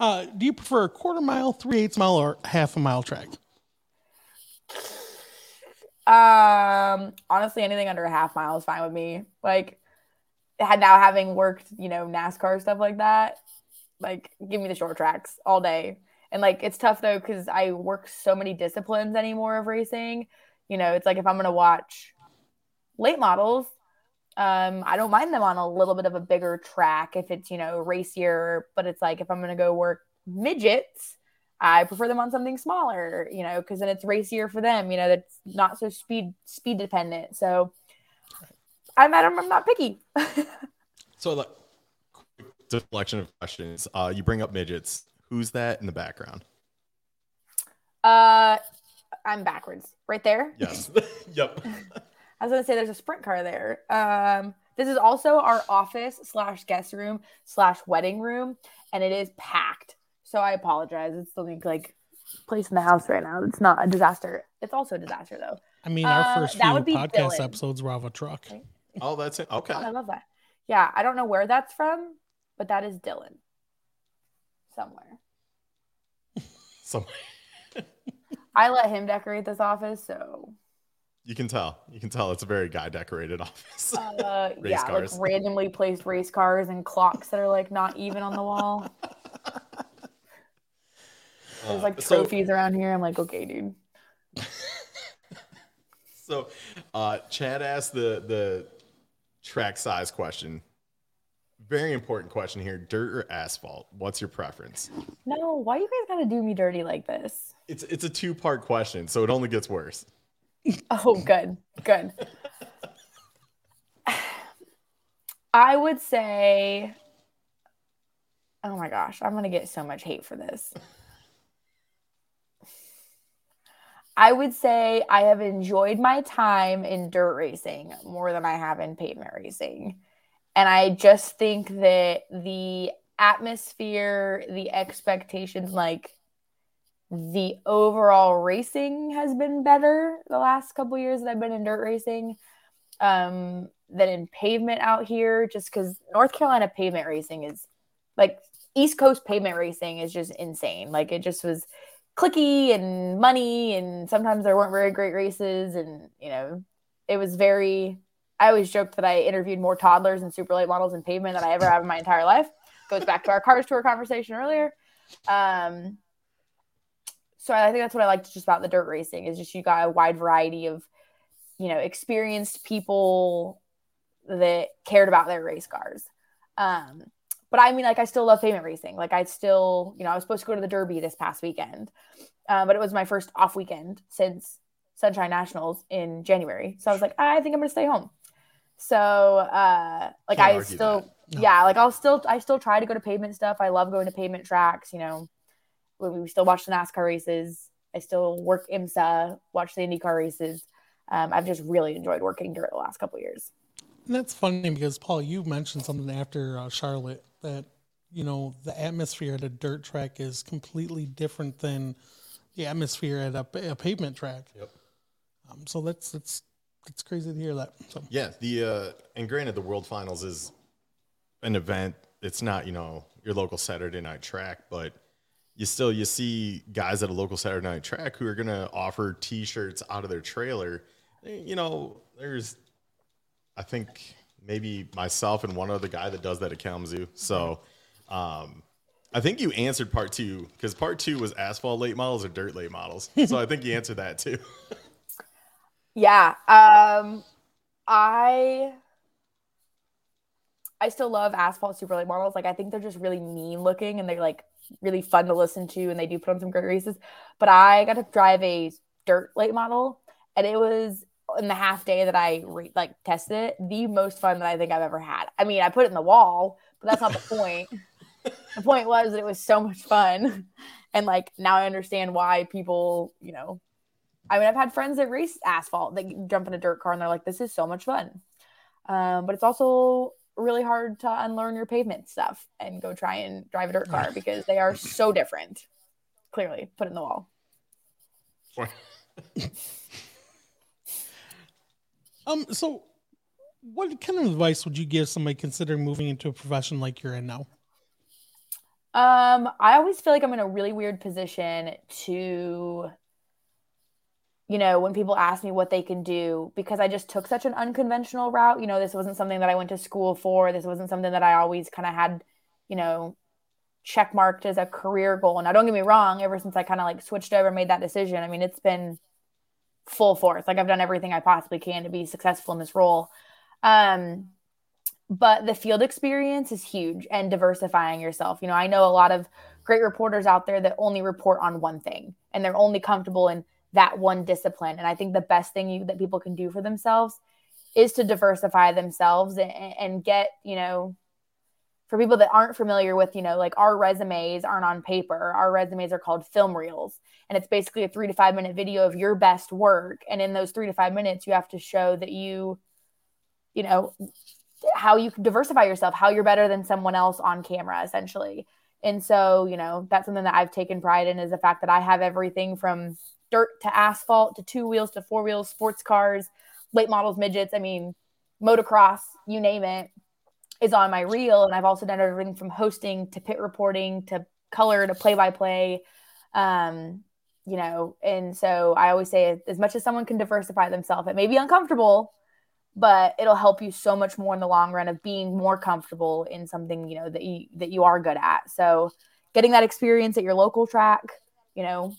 Uh, do you prefer a quarter mile, three eighths mile, or half a mile track? Um, honestly, anything under a half mile is fine with me. Like, had now having worked, you know, NASCAR stuff like that, like, give me the short tracks all day. And like, it's tough though because I work so many disciplines anymore of racing. You know, it's like if I'm gonna watch late models, um, I don't mind them on a little bit of a bigger track if it's you know racier. But it's like if I'm gonna go work midgets, I prefer them on something smaller, you know, because then it's racier for them, you know, that's not so speed speed dependent. So I'm I'm, I'm not picky. So like quick deflection of questions. Uh, you bring up midgets. Who's that in the background? uh I'm backwards. Right there. Yes. yep. I was gonna say there's a sprint car there. Um this is also our office slash guest room slash wedding room, and it is packed. So I apologize. It's the only like place in the house right now. It's not a disaster. It's also a disaster though. I mean, our Uh, first that few would podcast Dylan. episodes were of a truck. Oh, that's it. Okay. I love that. Yeah, I don't know where that's from, but that is Dylan. Somewhere. Somewhere. I let him decorate this office, so you can tell. You can tell it's a very guy decorated office. uh, yeah, cars. like randomly placed race cars and clocks that are like not even on the wall. There's like Uh, so- trophies around here. I'm like, okay, dude. So, uh, Chad asked the the track size question. Very important question here: dirt or asphalt? What's your preference? No, why you guys gotta do me dirty like this? It's it's a two part question, so it only gets worse. Oh, good, good. I would say, oh my gosh, I'm gonna get so much hate for this. I would say I have enjoyed my time in dirt racing more than I have in pavement racing. And I just think that the atmosphere, the expectations, like the overall racing has been better the last couple years that I've been in dirt racing um, than in pavement out here, just because North Carolina pavement racing is like East Coast pavement racing is just insane. Like it just was clicky and money, and sometimes there weren't very great races, and you know, it was very. I always joked that I interviewed more toddlers and super late models in pavement than I ever have in my entire life. Goes back to our cars tour conversation earlier. Um, so I think that's what I liked just about the dirt racing is just you got a wide variety of, you know, experienced people that cared about their race cars. Um, but I mean, like I still love pavement racing. Like I still, you know, I was supposed to go to the Derby this past weekend, uh, but it was my first off weekend since Sunshine Nationals in January. So I was like, I think I'm gonna stay home. So uh, like Can't I still. No. yeah, like I'll still, I still try to go to pavement stuff. I love going to pavement tracks. You know, we still watch the NASCAR races. I still work IMSA, watch the IndyCar races. Um, I've just really enjoyed working dirt the last couple years. And that's funny because Paul, you mentioned something after uh, Charlotte that you know the atmosphere at a dirt track is completely different than the atmosphere at a, a pavement track. Yep. Um, so that's that's it's crazy to hear that. So. Yeah, the uh, and granted, the World Finals is an event. It's not you know your local Saturday night track, but you still you see guys at a local Saturday night track who are gonna offer T-shirts out of their trailer. You know, there's, I think maybe myself and one other guy that does that at Kalamazoo. So, um, I think you answered part two because part two was asphalt late models or dirt late models. so I think you answered that too. Yeah. Um I I still love asphalt super late models. Like I think they're just really mean looking and they're like really fun to listen to and they do put on some great races. But I got to drive a dirt late model and it was in the half day that I re- like tested it, the most fun that I think I've ever had. I mean, I put it in the wall, but that's not the point. the point was that it was so much fun. And like now I understand why people, you know, I mean, I've had friends that race asphalt that jump in a dirt car and they're like, this is so much fun. Um, but it's also really hard to unlearn your pavement stuff and go try and drive a dirt car because they are so different. Clearly, put it in the wall. um, so what kind of advice would you give somebody considering moving into a profession like you're in now? Um, I always feel like I'm in a really weird position to you know, when people ask me what they can do, because I just took such an unconventional route, you know, this wasn't something that I went to school for. This wasn't something that I always kind of had, you know, check marked as a career goal. Now, don't get me wrong, ever since I kind of like switched over, made that decision, I mean, it's been full force. Like I've done everything I possibly can to be successful in this role. Um, but the field experience is huge and diversifying yourself. You know, I know a lot of great reporters out there that only report on one thing and they're only comfortable in that one discipline. And I think the best thing you, that people can do for themselves is to diversify themselves and, and get, you know, for people that aren't familiar with, you know, like our resumes aren't on paper. Our resumes are called film reels. And it's basically a three to five minute video of your best work. And in those three to five minutes, you have to show that you, you know, how you can diversify yourself, how you're better than someone else on camera, essentially. And so, you know, that's something that I've taken pride in is the fact that I have everything from dirt to asphalt to two wheels to four wheels, sports cars, late models, midgets. I mean, motocross, you name it, is on my reel. And I've also done everything from hosting to pit reporting to color to play by play. You know, and so I always say as much as someone can diversify themselves, it may be uncomfortable, but it'll help you so much more in the long run of being more comfortable in something, you know, that you that you are good at. So getting that experience at your local track, you know,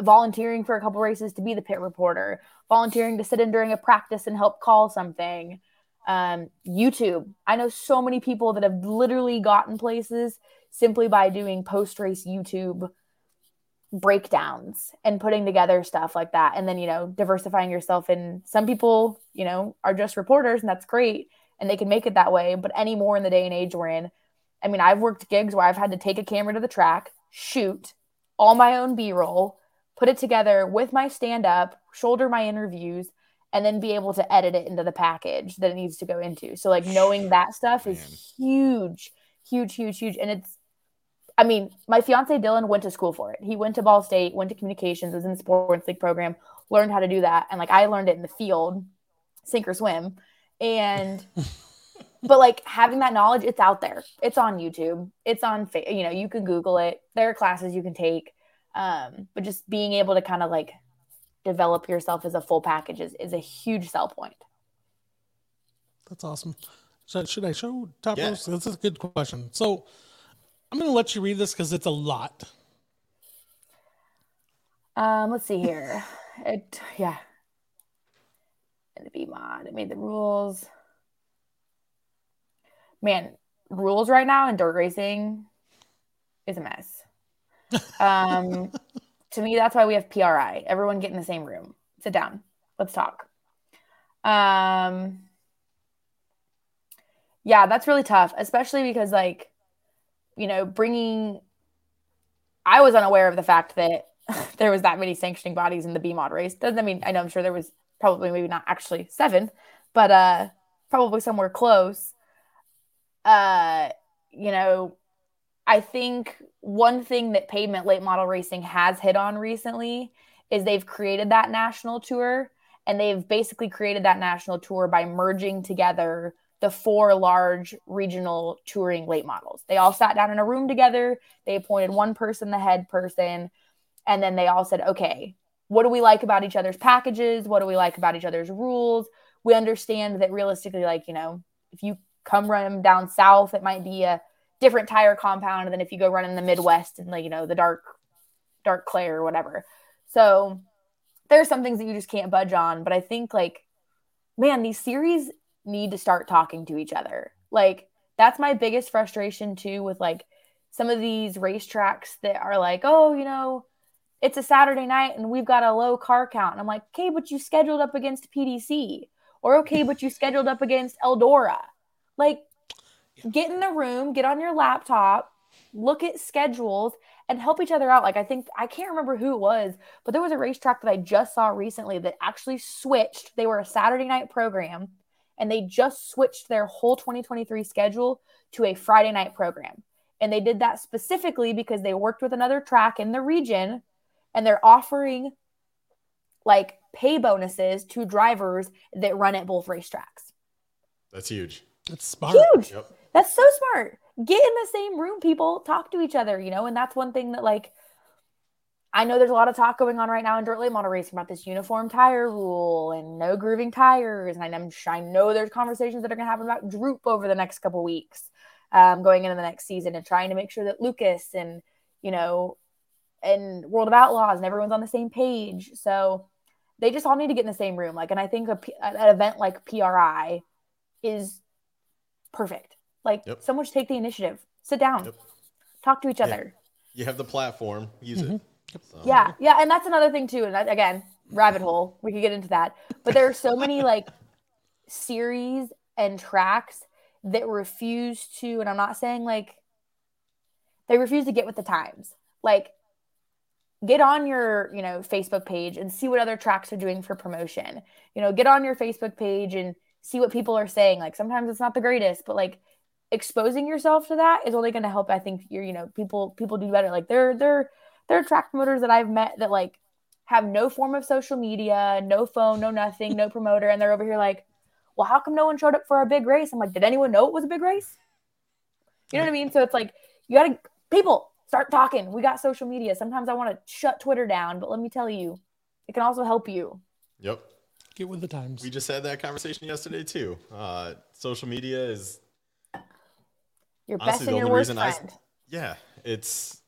volunteering for a couple races to be the pit reporter, volunteering to sit in during a practice and help call something. Um, YouTube. I know so many people that have literally gotten places simply by doing post race YouTube breakdowns and putting together stuff like that. And then, you know, diversifying yourself. And some people, you know, are just reporters and that's great and they can make it that way. But any more in the day and age we're in, I mean, I've worked gigs where I've had to take a camera to the track, shoot all my own B roll, put it together with my stand up, shoulder my interviews, and then be able to edit it into the package that it needs to go into. So, like, knowing that stuff is huge, huge, huge, huge. And it's, I mean, my fiance Dylan went to school for it. He went to Ball State, went to communications, was in the Sports Link program, learned how to do that. And like, I learned it in the field, sink or swim. And, but like having that knowledge, it's out there. It's on YouTube. It's on, you know, you can Google it. There are classes you can take. Um, but just being able to kind of like develop yourself as a full package is, is a huge sell point. That's awesome. So should I show top yeah. This is a good question. So I'm going to let you read this because it's a lot. Um, let's see here. It yeah. And the B mod. It made the rules. Man, rules right now in dirt racing is a mess. Um, to me, that's why we have PRI. Everyone get in the same room. Sit down. Let's talk. Um, yeah, that's really tough, especially because like, you know, bringing I was unaware of the fact that there was that many sanctioning bodies in the B mod race. Doesn't I mean I know I'm sure there was probably maybe not actually seven, but uh probably somewhere close. Uh, you know, I think one thing that pavement late model racing has hit on recently is they've created that national tour and they've basically created that national tour by merging together the four large regional touring late models. They all sat down in a room together. They appointed one person, the head person, and then they all said, okay, what do we like about each other's packages? What do we like about each other's rules? We understand that realistically, like, you know, if you come run down south, it might be a different tire compound than if you go run in the Midwest and like, you know, the dark, dark clay or whatever. So there's some things that you just can't budge on. But I think like, man, these series need to start talking to each other. Like, that's my biggest frustration too with like some of these racetracks that are like, oh, you know, it's a Saturday night and we've got a low car count. And I'm like, okay, but you scheduled up against PDC. Or okay, but you scheduled up against Eldora. Like, get in the room, get on your laptop, look at schedules, and help each other out. Like, I think, I can't remember who it was, but there was a racetrack that I just saw recently that actually switched. They were a Saturday night program and they just switched their whole 2023 schedule to a Friday night program. And they did that specifically because they worked with another track in the region and they're offering like pay bonuses to drivers that run at both racetracks. That's huge. That's smart. Huge. Yep. That's so smart. Get in the same room, people. Talk to each other, you know, and that's one thing that like I know there's a lot of talk going on right now in dirt late model racing about this uniform tire rule and no grooving tires. And I'm I know there's conversations that are going to happen about droop over the next couple weeks, um, going into the next season, and trying to make sure that Lucas and you know and World of Outlaws and everyone's on the same page. So they just all need to get in the same room. Like, and I think a, an event like PRI is perfect. Like, Yep. someone should take the initiative, sit down, Yep. talk to each other. You have the platform, use mm-hmm. it. So, Yeah, yeah, and that's another thing too. And that, again, rabbit hole. We could get into that, but there are so many like series and tracks that refuse to, and I'm not saying like they refuse to get with the times. Like, get on your you know Facebook page and see what other tracks are doing for promotion. You know, get on your Facebook page and see what people are saying. Like sometimes it's not the greatest, but like exposing yourself to that is only going to help. I think you're you know people people do better. Like there there there are track promoters that I've met that like have no form of social media, no phone, no nothing, no promoter, and they're over here like, well, how come no one showed up for our big race? I'm like, did anyone know it was a big race? You know what I mean? So it's like you gotta people start talking. We got social media. Sometimes I want to shut Twitter down, but let me tell you, it can also help you. Yep. Get with the times. We just had that conversation yesterday too. Uh, social media is Your Honestly, best the and your only worst reason I- yeah, it's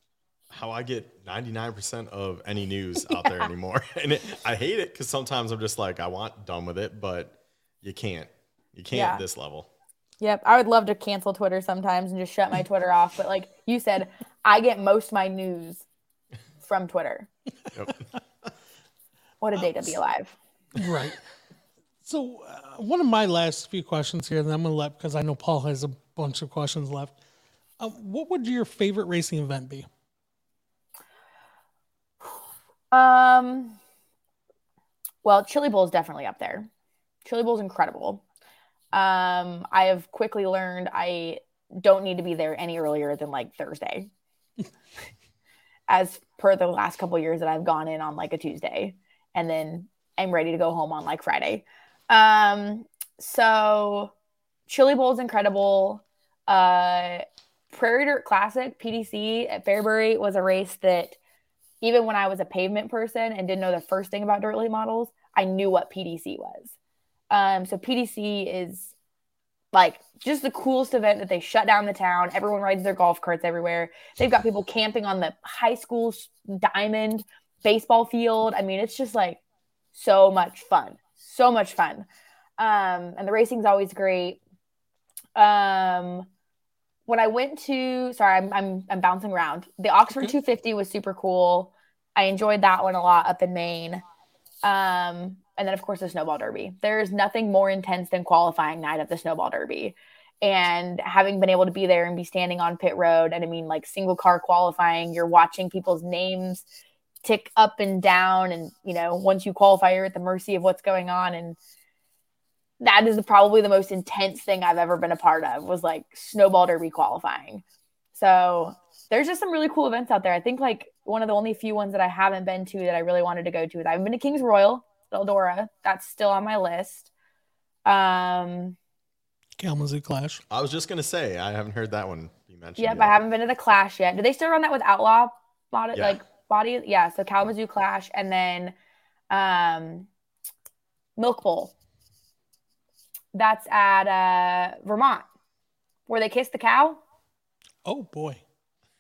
how I get 99% of any news out there anymore. And it, I hate it because sometimes I'm just like, I want done with it, but you can't. You can't Yeah. at this level. Yep, I would love to cancel Twitter sometimes and just shut my Twitter off. But like you said, I get most my news from Twitter. Yep. What a day to be alive. Right. So, uh, one of my last few questions here, and I'm going to let because I know Paul has a bunch of questions left. Uh, what would your favorite racing event be? Um, well, Chili Bowl is definitely up there. Chili Bowl is incredible. Um, I have quickly learned I don't need to be there any earlier than like Thursday, as per the last couple years that I've gone in on like a Tuesday, and then I'm ready to go home on like Friday. Um, so Chili Bowl is incredible. Uh, Prairie Dirt Classic PDC at Fairbury was a race that even when I was a pavement person and didn't know the first thing about dirt late models, I knew what PDC was. Um, so PDC is like just the coolest event that they shut down the town. Everyone rides their golf carts everywhere. They've got people camping on the high school diamond baseball field. I mean, it's just like so much fun. So much fun. Um, and the racing's always great. Um, when I went to sorry, I'm I'm, I'm bouncing around. The Oxford Okay. 250 was super cool. I enjoyed that one a lot up in Maine. Um, and then of course the snowball derby. There's nothing more intense than qualifying night at the snowball derby. and having been able to be there and be standing on pit road and I mean like single car qualifying, you're watching people's names tick up and down and you know once you qualify you're at the mercy of what's going on and that is probably the most intense thing I've ever been a part of was like snowball derby qualifying. So there's just some really cool events out there. I think like one of the only few ones that I haven't been to that I really wanted to go to is I haven't been to Kings Royal, Eldora. That's still on my list. Um, Kalamazoo Clash. I was just gonna say I haven't heard that one you mentioned. yep, yet. I haven't been to the Clash yet. Do they still run that with Outlaw body Yeah. like body? Yeah, so Kalamazoo Clash and then um Milk Bowl. That's at uh Vermont, where they kiss the cow. Oh boy.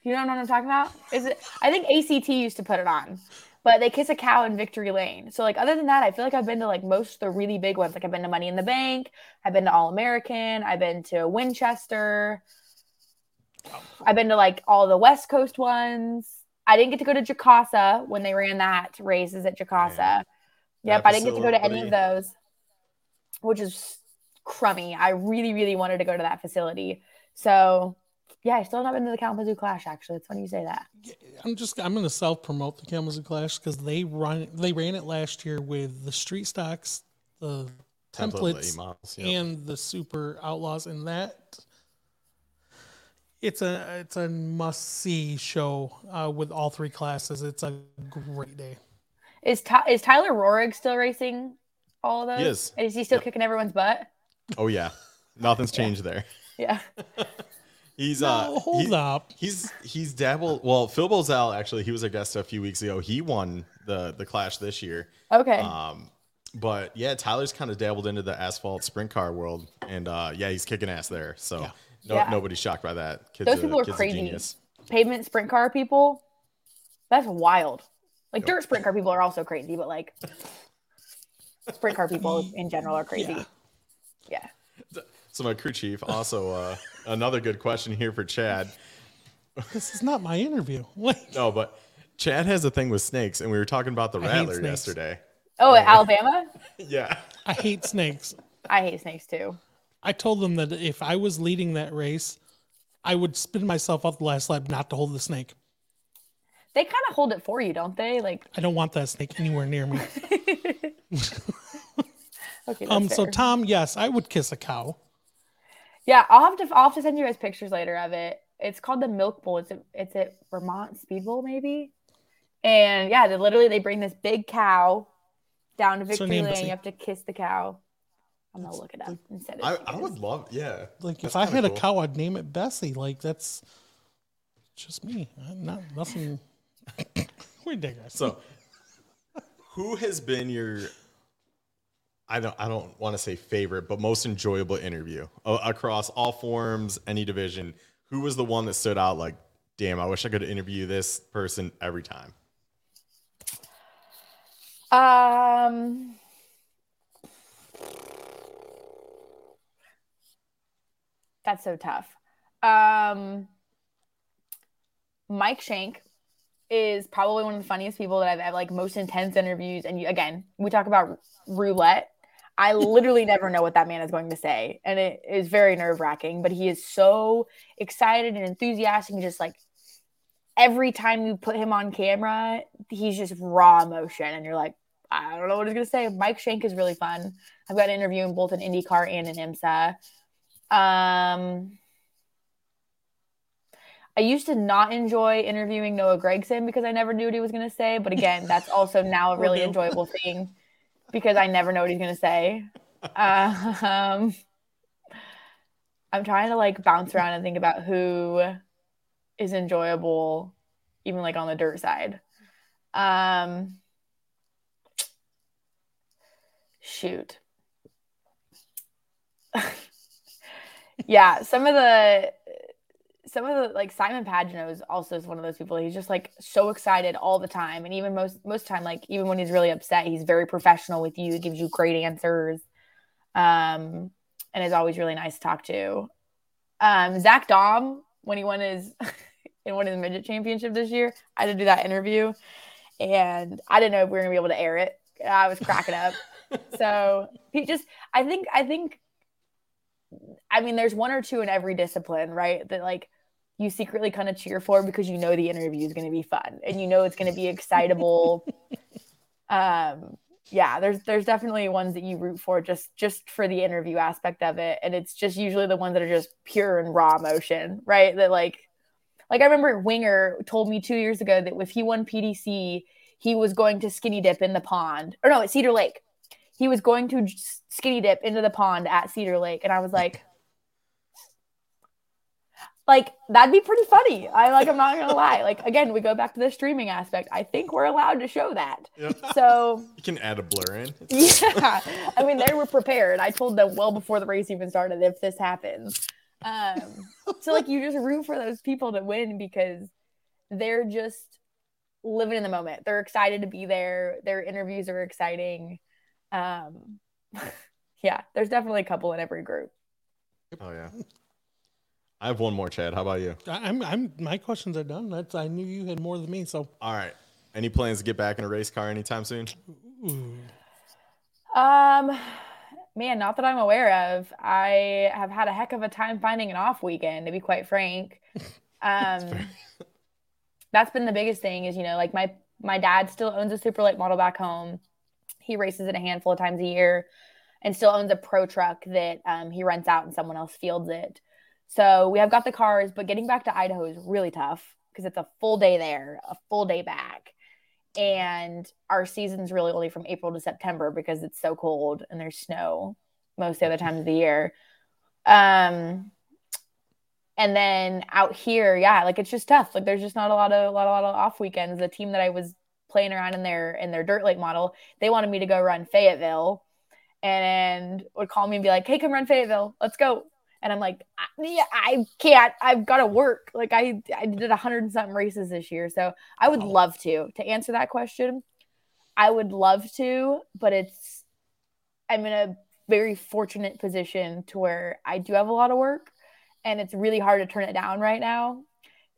You don't know what I'm talking about? Is it? I think ACT used to put it on, but they kiss a cow in Victory Lane. So like, other than that, I feel like I've been to like most of the really big ones. Like I've been to Money in the Bank, I've been to All American, I've been to Winchester, I've been to like all the West Coast ones. I didn't get to go to Jukasa when they ran that races at Jukasa. Man. Yep, That I didn't get to go to any of those, which is crummy. I really, really wanted to go to that facility. So yeah, I still have not been to the Kalamazoo Clash. Actually, it's funny you say that. I'm just I'm gonna self promote the Kalamazoo Clash because they run they ran it last year with the street stocks, the Template templates, models, yep. and the super outlaws, and that it's a it's a must see show uh, with all three classes. It's a great day. Is Ty- is Tyler Roahrig still racing all of those? He is. Is he still Yep. kicking everyone's butt? Oh yeah, nothing's changed there. Yeah. He's No, uh, hold he- up. He's he's dabbled. Well, Phil Bozell actually, he was a guest a few weeks ago. He won the the Clash this year. Okay. Um, but yeah, Tyler's kind of dabbled into the asphalt sprint car world, and uh, yeah, he's kicking ass there. So Yeah. No, Yeah. nobody's shocked by that. Kid's Those a- people are kid's crazy. genius. Pavement sprint car people. That's wild. Like dirt sprint car people are also crazy, but like sprint car people in general are crazy. Yeah. Yeah. So my crew chief also uh, another good question here for Chad. This is not my interview. Like, No, but Chad has a thing with snakes, and we were talking about the I rattler yesterday. Oh, at Alabama? Yeah. I hate snakes. I hate snakes too. I told them that if I was leading that race, I would spin myself off the last lap not to hold the snake. They kind of hold it for you, don't they? Like, I don't want that snake anywhere near me. okay. Um, so. Tom, yes, I would kiss a cow. Yeah, I'll have to I'll have to send you guys pictures later of it. It's called the Milk Bowl. It's a, it's at Vermont Speed Bowl, maybe. And yeah, they literally they bring this big cow down to Victory Lane. You have to kiss the cow. I'm gonna look it up instead. I, I would love, yeah. Like That's if I kinda had a cow, I'd name it Bessie. Like that's just me. I'm not nothing. we digress. So, who has been your? I don't. I don't want to say favorite, but most enjoyable interview uh, across all forms, any division. Who was the one that stood out? Like, damn, I wish I could interview this person every time. Um, that's so tough. Um, Mike Shank is probably one of the funniest people that I've had like most intense interviews. And you, again, we talk about roulette. I literally never know what that man is going to say, and it is very nerve wracking. But he is so excited and enthusiastic, and just like every time you put him on camera, he's just raw emotion, and you're like, I don't know what he's gonna say. Mike Shank is really fun. I've got an interview in both in IndyCar and an IMSA. Um, I used to not enjoy interviewing Noah Gragson because I never knew what he was gonna say. But again, that's also now a really enjoyable thing because I never know what he's gonna say. Um, I'm trying to like bounce around and think about who is enjoyable, even like on the dirt side. Um, shoot. yeah, some of the some of the like Simon Pagenaud is also is one of those people. He's just like so excited all the time, and even most most time, like even when he's really upset, he's very professional with you. Gives you great answers, um, and is always really nice to talk to. Um, Zach Daum when he won his in one of the midget championship this year, I had to do that interview, and I didn't know if we were gonna be able to air it. I was cracking up. so he just, I think, I think I mean, there's one or two in every discipline, right? That like you secretly kind of cheer for because you know the interview is going to be fun and you know it's going to be excitable. um, yeah, there's there's definitely ones that you root for just just for the interview aspect of it, and it's just usually the ones that are just pure and raw emotion, right? That like, like I remember Winger told me two years ago that if he won PDC, he was going to skinny dip in the pond, or no, at Cedar Lake. He was going to skinny dip into the pond at Cedar Lake, and I was like, like that'd be pretty funny. I like I'm not gonna lie. Like again, we go back to the streaming aspect. I think we're allowed to show that. So You can add a blur in. yeah, I mean they were prepared. I told them well before the race even started if this happens. Um, so like you just root for those people to win because they're just living in the moment. They're excited to be there. Their interviews are exciting. Um, yeah, there's definitely a couple in every group. Oh yeah. I have one more, Chad. How about you? I- I'm, I'm, my questions are done. That's, I knew you had more than me. So, All right. Any plans to get back in a race car anytime soon? Um, man, not that I'm aware of. I have had a heck of a time finding an off weekend, to be quite frank. Um, that's been the biggest thing is, you know, like my, my dad still owns a super late model back home. He races it a handful of times a year and still owns a pro truck that um, he rents out and someone else fields it. So we have got the cars, but getting back to Idaho is really tough because it's a full day there, a full day back. And our season's really only from April to September because it's so cold and there's snow most of the times of the year. Um, and then out here, yeah, like it's just tough. Like there's just not a lot of a lot, a lot of off weekends. The team that I was playing around in their in their dirt late model, they wanted me to go run Fayetteville and would call me and be like, "Hey, come run Fayetteville. Let's go." And I'm like, I, yeah, I can't. I've got to work. Like I, I did a hundred and something races this year, so I would love to. To answer that question, I would love to, but it's I'm in a very fortunate position to where I do have a lot of work, and it's really hard to turn it down right now.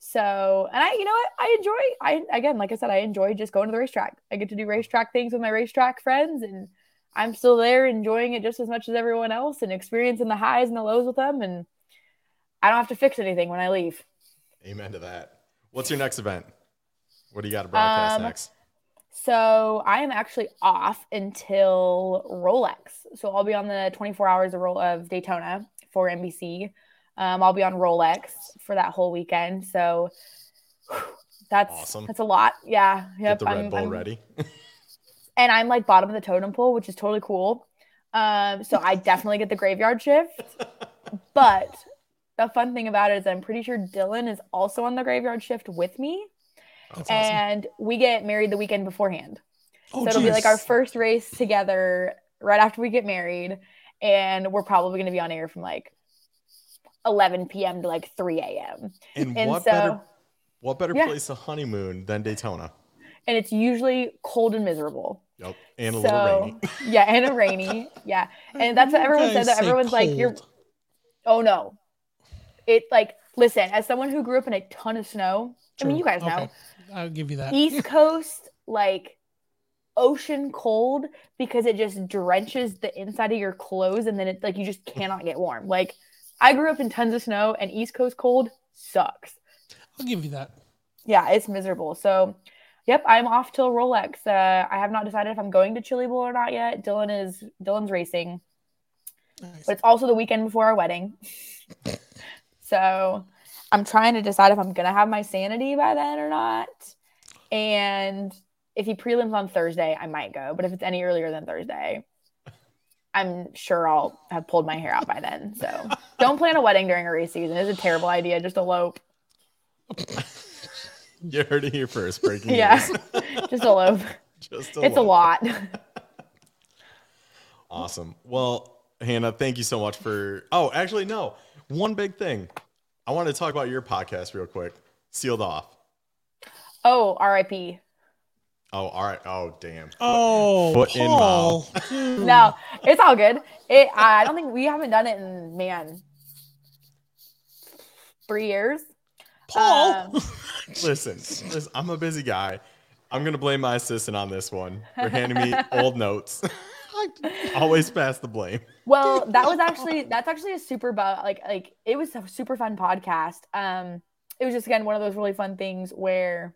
So, and I, you know what, I enjoy. I again, like I said, I enjoy just going to the racetrack. I get to do racetrack things with my racetrack friends, and I'm still there enjoying it just as much as everyone else and experiencing the highs and the lows with them. And I don't have to fix anything when I leave. Amen to that. What's your next event? What do you got to broadcast Um, next? So I am actually off until Rolex. So I'll be on the 24 hours of, of Daytona for NBC. Um, I'll be on Rolex for that whole weekend. So whew, that's Awesome. that's a lot. Yeah. Get the Red I'm- Bull I'm- ready. and I'm like bottom of the totem pole, which is totally cool. Um, so I definitely get the graveyard shift. But the fun thing about it is I'm pretty sure Dylan is also on the graveyard shift with me. That's awesome. and we get married the weekend beforehand. oh, so it'll be like our first race together right after we get married. And we're probably going to be on air from like 11 p.m. to like 3 a.m. And, And what so, better what better yeah. place to honeymoon than Daytona? And it's usually cold and miserable. Yep. And a so, little rainy. yeah, and a rainy. Yeah. And that's what everyone said that everyone's like, you're, oh no. It like, listen, as someone who grew up in a ton of snow, I mean, you guys know, Okay. I'll give you that. East Coast, like ocean cold because it just drenches the inside of your clothes and then it like you just cannot get warm. Like I grew up in tons of snow and East Coast cold sucks. I'll give you that. Yeah, it's miserable. So, yep, I'm off till Rolex. Uh, I have not decided if I'm going to Chili Bowl or not yet. Dylan is Dylan's racing, Nice. but it's also the weekend before our wedding. so, I'm trying to decide if I'm gonna have my sanity by then or not. And if he prelims on Thursday, I might go. But if it's any earlier than Thursday, I'm sure I'll have pulled my hair out by then. So don't plan a wedding during a race season. It's a terrible idea. Just elope. You heard it here first. Breaking Yeah. news. Just elope. Just a lot. It's a lot. Awesome. Well, Hannah, thank you so much for. Oh, actually, no. One big thing. I wanted to talk about your podcast real quick. Sealed off. Oh, RIP. Oh, all right. Oh, damn. Oh, Foot in Paul. No, it's all good. It. I don't think we haven't done it in man three years. Paul. Um, Listen, listen, I'm a busy guy. I'm gonna blame my assistant on this one for handing me old notes. Always pass the blame. Well, that was actually that's actually a super bu- like like it was a super fun podcast. Um, it was just again one of those really fun things where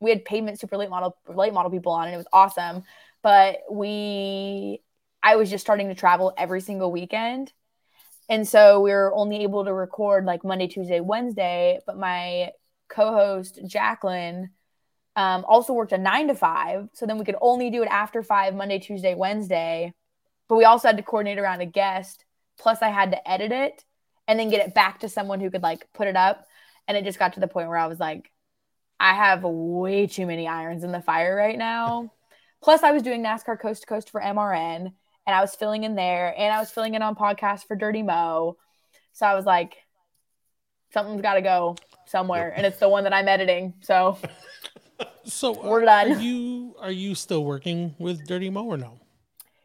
we had pavement super late model late model people on, and it was awesome. But we, I was just starting to travel every single weekend, and so we were only able to record like Monday, Tuesday, Wednesday. But my co-host Jacqueline um, also worked a nine to five, so then we could only do it after five Monday, Tuesday, Wednesday but we also had to coordinate around a guest. Plus, I had to edit it and then get it back to someone who could like put it up. And it just got to the point where I was like, I have way too many irons in the fire right now. Plus, I was doing NASCAR Coast to Coast for MRN and I was filling in there and I was filling in on podcasts for Dirty Mo. So I was like, something's got to go somewhere. And it's the one that I'm editing. So So uh, We're done. Are you are you still working with Dirty Mo or no?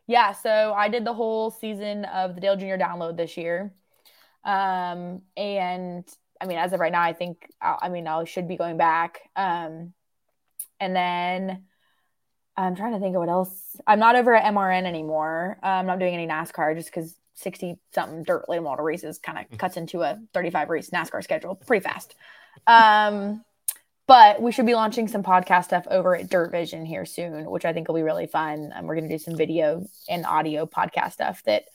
Yeah, so I did the whole season of the Dale Jr. download this year. Um, and I mean, as of right now, I think, I, I mean, I should be going back. Um, and then I'm trying to think of what else. I'm not over at MRN anymore. Uh, I'm not doing any NASCAR just because 60 something dirt late model races kind of cuts into a 35 race NASCAR schedule pretty fast. Um, but we should be launching some podcast stuff over at Dirt Vision here soon, which I think will be really fun. And we're going to do some video and audio podcast stuff that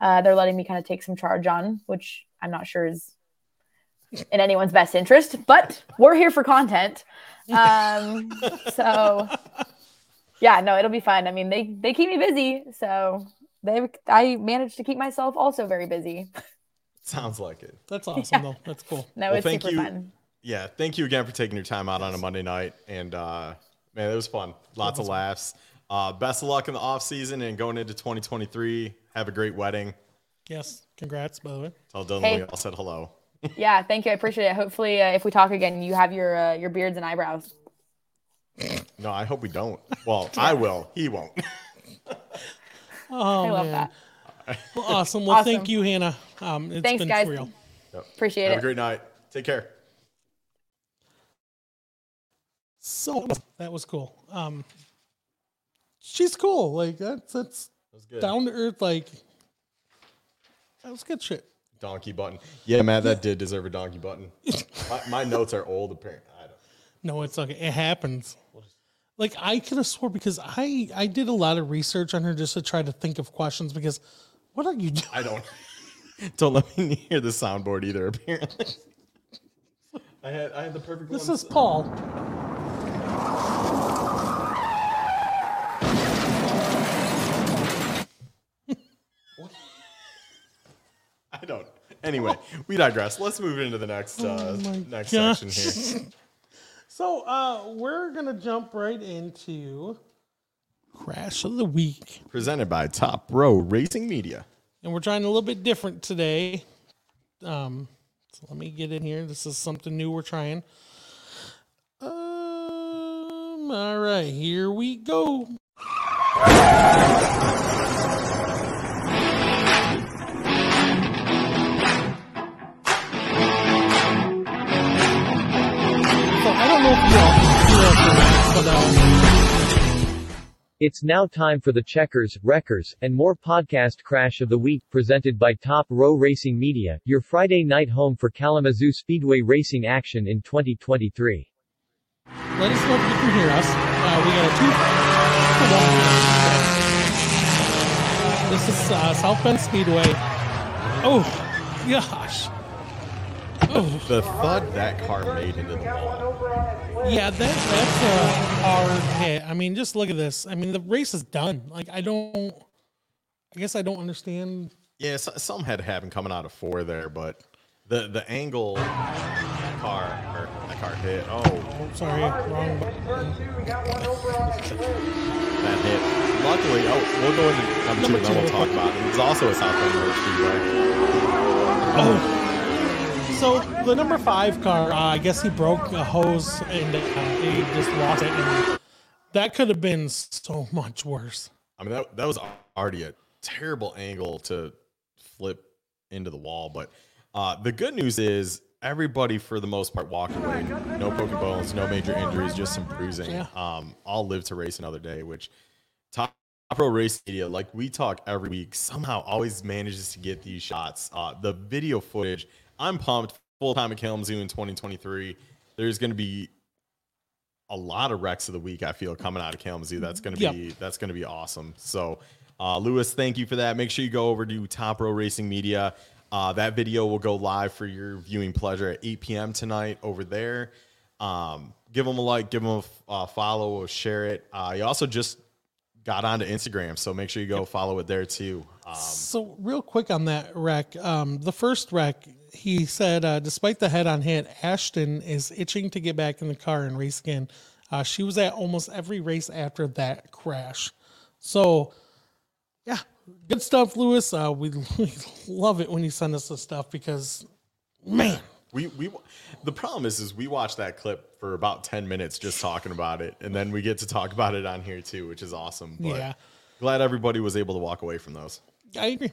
uh, they're letting me kind of take some charge on, which I'm not sure is in anyone's best interest, but we're here for content. Um, so yeah, no, it'll be fun. I mean, they they keep me busy, so they I managed to keep myself also very busy. Sounds like it. That's awesome though. That's cool. No, Well, it's thank super you. fun. Yeah, thank you again for taking your time out on a Monday night. And uh, man, it was fun. Lots of laughs. Uh, best of luck in the off season and going into 2023. Have a great wedding. Yes. Congrats, by the way. Tell Dylan Hey. we all said hello. Yeah, thank you. I appreciate it. Hopefully, uh, if we talk again, you have your uh, your beards and eyebrows. No, I hope we don't. Well, I will. He won't. Oh I love man. that. Well, awesome. Well, thank you, Hannah. Um, it's Thanks, been guys. real. Appreciate Have it. a great night. Take care. So that was cool. Um, she's cool. Like that's that's That was good. down to earth. Like that was good shit. Donkey button. Yeah, man, that did deserve a donkey button. my, my notes are old, apparently. I don't. No, it's okay. It happens. Like I could have swore because I I did a lot of research on her just to try to think of questions because what are you doing? I don't. Don't let me hear the soundboard either. Apparently, I had I had the perfect This one. is Paul. I don't. Anyway, we digress. Let's move into the next uh, my next gosh. section here. So uh we're gonna jump right into crash of the week. Presented by Top Row Racing Media. and we're trying a little bit different today. Um, so let me get in here. This is something new we're trying. Um, all right, here we go. It's now time for the Checkers, Wreckers, and more podcast Crash of the Week presented by Top Row Racing Media, your Friday night home for Kalamazoo Speedway racing action in 2023. let us know if you can hear us. Uh, we got a two. This is uh, South Bend Speedway. Oh, gosh. Oh. The thud that car made into the wall. Yeah, that that's a hard hit. I mean, just look at this. I mean, the race is done. Like, I don't. I guess I don't understand. Yeah, so, something had to happen coming out of four there, but the the angle car or that car hit. Oh, Oh, sorry, wrong. button. that hit. Luckily, oh, we'll go into number, Number two, and then we'll talk about it. It's also a South Bend Road Speedway. Oh. So the number five car, uh, I guess he broke a hose and uh, they just lost it, and that could have been so much worse. I mean, that that was already a terrible angle to flip into the wall. But uh, the good news is everybody, for the most part, walked away. No broken bones, no major injuries, just some bruising. Yeah. Um, all live to race another day, which top Row Race Media, like we talk every week, somehow always manages to get these shots. Uh, the video footage, I'm pumped. Full time at Kalamazoo in 2023. There's going to be a lot of wrecks of the week. I feel coming out of Kalamazoo. That's going to Yep. be that's going to be awesome. So, uh, Lewis, thank you for that. Make sure you go over to Top Row Racing Media. Uh, that video will go live for your viewing pleasure at 8 p.m. tonight over there. Um, give them a like, give them a uh, follow, or share it. Uh, you also just got onto Instagram, so make sure you go follow it there too. Um, So real quick on that wreck, um, the first wreck, he said, uh, despite the head-on hit, Ashton is itching to get back in the car and race again. Uh, she was at almost every race after that crash. So, yeah, good stuff, Lewis. Uh, we, we love it when you send us this stuff because, man, We we the problem is is we watch that clip for about 10 minutes just talking about it and then we get to talk about it on here too, which is awesome. But Yeah. glad everybody was able to walk away from those. I agree.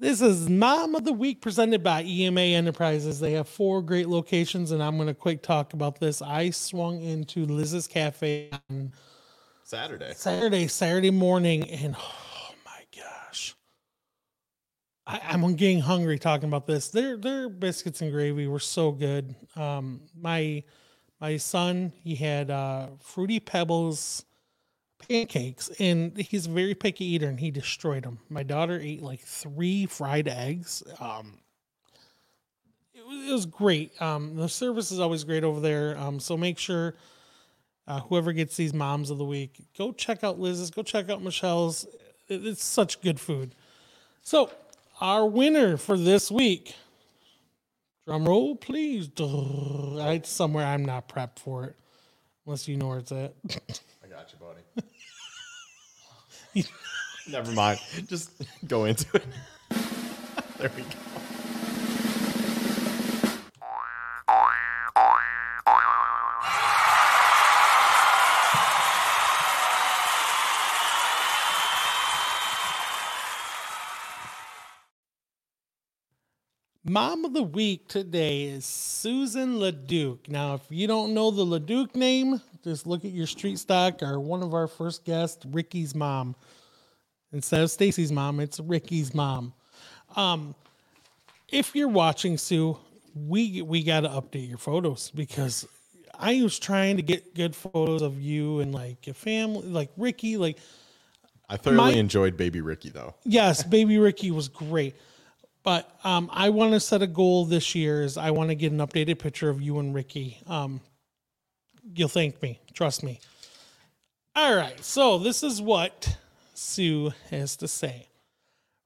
This is Mom of the Week presented by EMA Enterprises. They have four great locations, and I'm going to quick talk about this. I swung into Liz's Cafe on Saturday. Saturday, Saturday morning, and oh my gosh, I, I'm getting hungry talking about this. Their their biscuits and gravy were so good. Um, my my son he had uh, fruity pebbles pancakes, and he's a very picky eater, and he destroyed them. My daughter ate like three fried eggs. Um, it was, it was great. Um, the service is always great over there. Um, so make sure uh, whoever gets these moms of the week, go check out Liz's, go check out Michelle's. It- it's such good food. So, our winner for this week, drum roll, please. Duh. I, somewhere I'm not prepped for it, unless you know where it's at. I got you, buddy. Never mind. Just go into it. there we go. Mom of the week today is Susan LeDuc. Now, if you don't know the LeDuc name, just look at your street stock or one of our first guests, Ricky's mom. Instead of Stacy's mom, it's Ricky's mom. Um, if you're watching Sue, we we got to update your photos because I was trying to get good photos of you and like your family, like Ricky, like I thoroughly My- enjoyed Baby Ricky though. yes, baby Ricky was great. But um, I want to set a goal this year is I want to get an updated picture of you and Ricky. Um, you'll thank me. Trust me. All right. So this is what Sue has to say.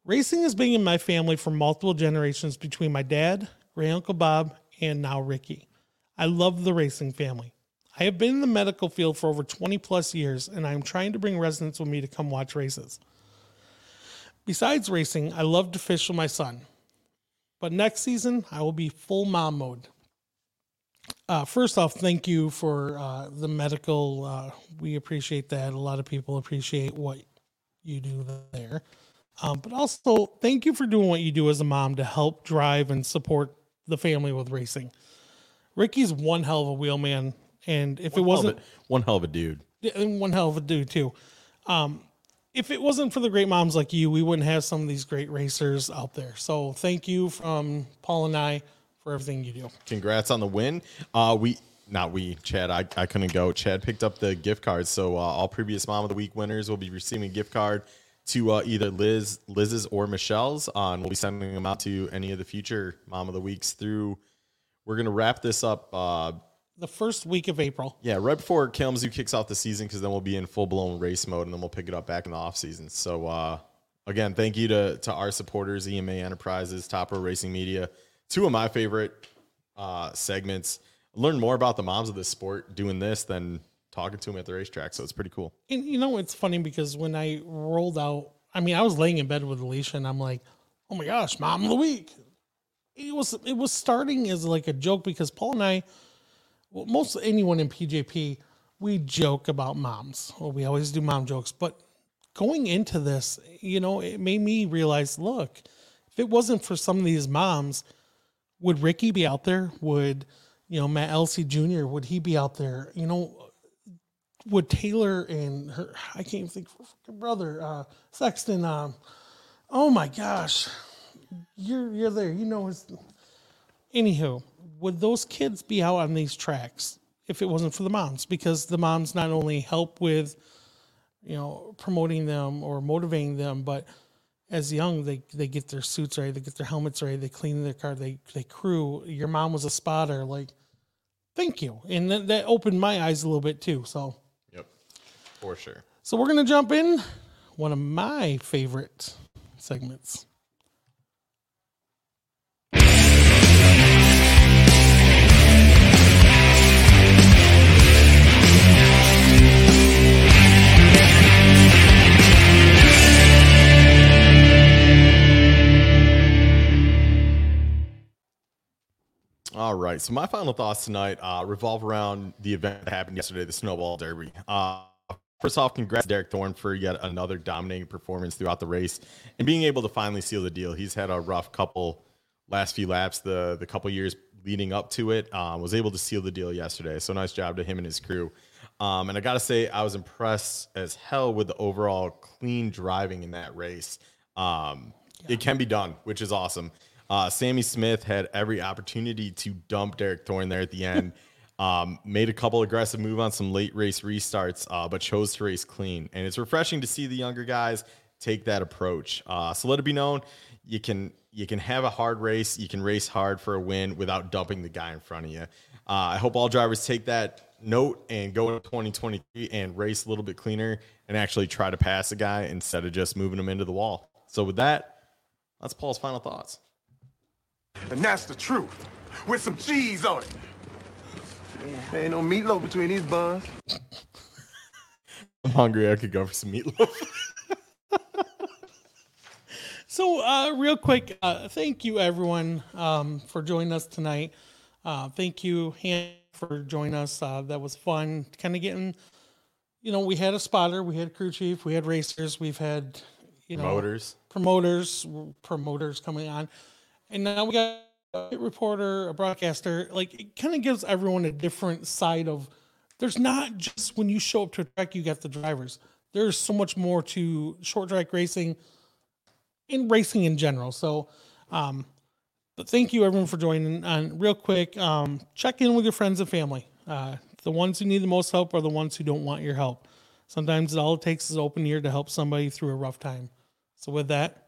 Racing has been in my family for multiple generations between my dad, great uncle Bob, and now Ricky. I love the racing family. I have been in the medical field for over 20 plus years, and I'm trying to bring residents with me to come watch races. Besides racing, I love to fish with my son. But next season, I will be full mom mode. Uh, first off, thank you for uh, the medical. Uh, we appreciate that. A lot of people appreciate what you do there. Um, but also, thank you for doing what you do as a mom to help drive and support the family with racing. Ricky's one hell of a wheelman. And if it One hell of wasn't, a- one hell of a dude. and one hell of a dude too. Um, if it wasn't for the great moms like you, we wouldn't have some of these great racers out there. So thank you from Paul and I for everything you do. Congrats on the win. Uh, we not we, Chad. I, I couldn't go. Chad picked up the gift cards, so uh, all previous Mom of the Week winners will be receiving a gift card to uh, either Liz, Liz's, or Michelle's. Uh, and we'll be sending them out to any of the future Mom of the Weeks through. We're gonna wrap this up. The first week of April. yeah, right before Kalamazoo kicks off the season, because then we'll be in full blown race mode, and then we'll pick it up back in the off season. So uh, again, thank you to to our supporters, EMA Enterprises, Top Row Racing Media, two of my favorite uh, segments. Learn more about the moms of this sport doing this than talking to him at the racetrack. So it's pretty cool. And you know, it's funny because when I rolled out, I mean, I was laying in bed with Alicia, and I'm like, "Oh my gosh, mom of the week!" It was it was starting as like a joke because Paul and I, well, most anyone in PJP, we joke about moms. Well, we always do mom jokes, but going into this, you know, it made me realize, look, if it wasn't for some of these moms, would Ricky be out there? Would you know Matt Elsie Jr. Would he be out there? You know, would Taylor and her I can't even think of her brother, uh Sexton, um oh my gosh. You're you're there, you know his anywho, would those kids be out on these tracks if it wasn't for the moms? Because the moms not only help with, you know, promoting them or motivating them, but as young they they get their suits ready, they get their helmets ready, they clean their car, they they crew. Your mom was a spotter, like thank you. And that, that opened my eyes a little bit too. So Yep, for sure. so we're gonna jump in one of my favorite segments. All right. So my final thoughts tonight uh, revolve around the event that happened yesterday, the Snowball Derby. Uh, first off, congrats Derek Thorn for yet another dominating performance throughout the race and being able to finally seal the deal. He's had a rough couple last few laps, the the couple years leading up to it. Um, was able to seal the deal yesterday. So nice job to him and his crew. Um, and I got to say, I was impressed as hell with the overall clean driving in that race. Um, It can be done, which is awesome. Uh, Sammy Smith had every opportunity to dump Derek Thorn there at the end. Um, made a couple aggressive move on some late race restarts, uh, but chose to race clean. And it's refreshing to see the younger guys take that approach. Uh, so let it be known, you can you can have a hard race, you can race hard for a win without dumping the guy in front of you. Uh, I hope all drivers take that note and go into 2023 and race a little bit cleaner and actually try to pass a guy instead of just moving him into the wall. So with that, that's Paul's final thoughts. And that's the truth. With some cheese on it. There ain't no meatloaf between these buns. I'm hungry. I could go for some meatloaf. So, uh, real quick, uh, thank you everyone um, for joining us tonight. Uh, thank you, Han, for joining us. Uh, that was fun. Kind of getting, you know, we had a spotter, we had a crew chief, we had racers, we've had, you know, Motors. promoters, promoters coming on, and now we got a reporter, a broadcaster. Like it kind of gives everyone a different side of. There's not just when you show up to a track, you got the drivers. There's so much more to short track racing, in racing in general. So, um, but thank you everyone for joining. And real quick, um, check in with your friends and family. Uh, the ones who need the most help are the ones who don't want your help. Sometimes all it takes is open ear to help somebody through a rough time. So with that,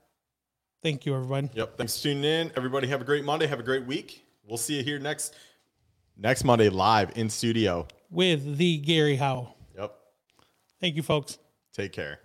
thank you everybody. Yep. Thanks for tuning in. Everybody have a great Monday. Have a great week. We'll see you here next next Monday live in studio. With the Gary Howe. Yep. Thank you, folks. Take care.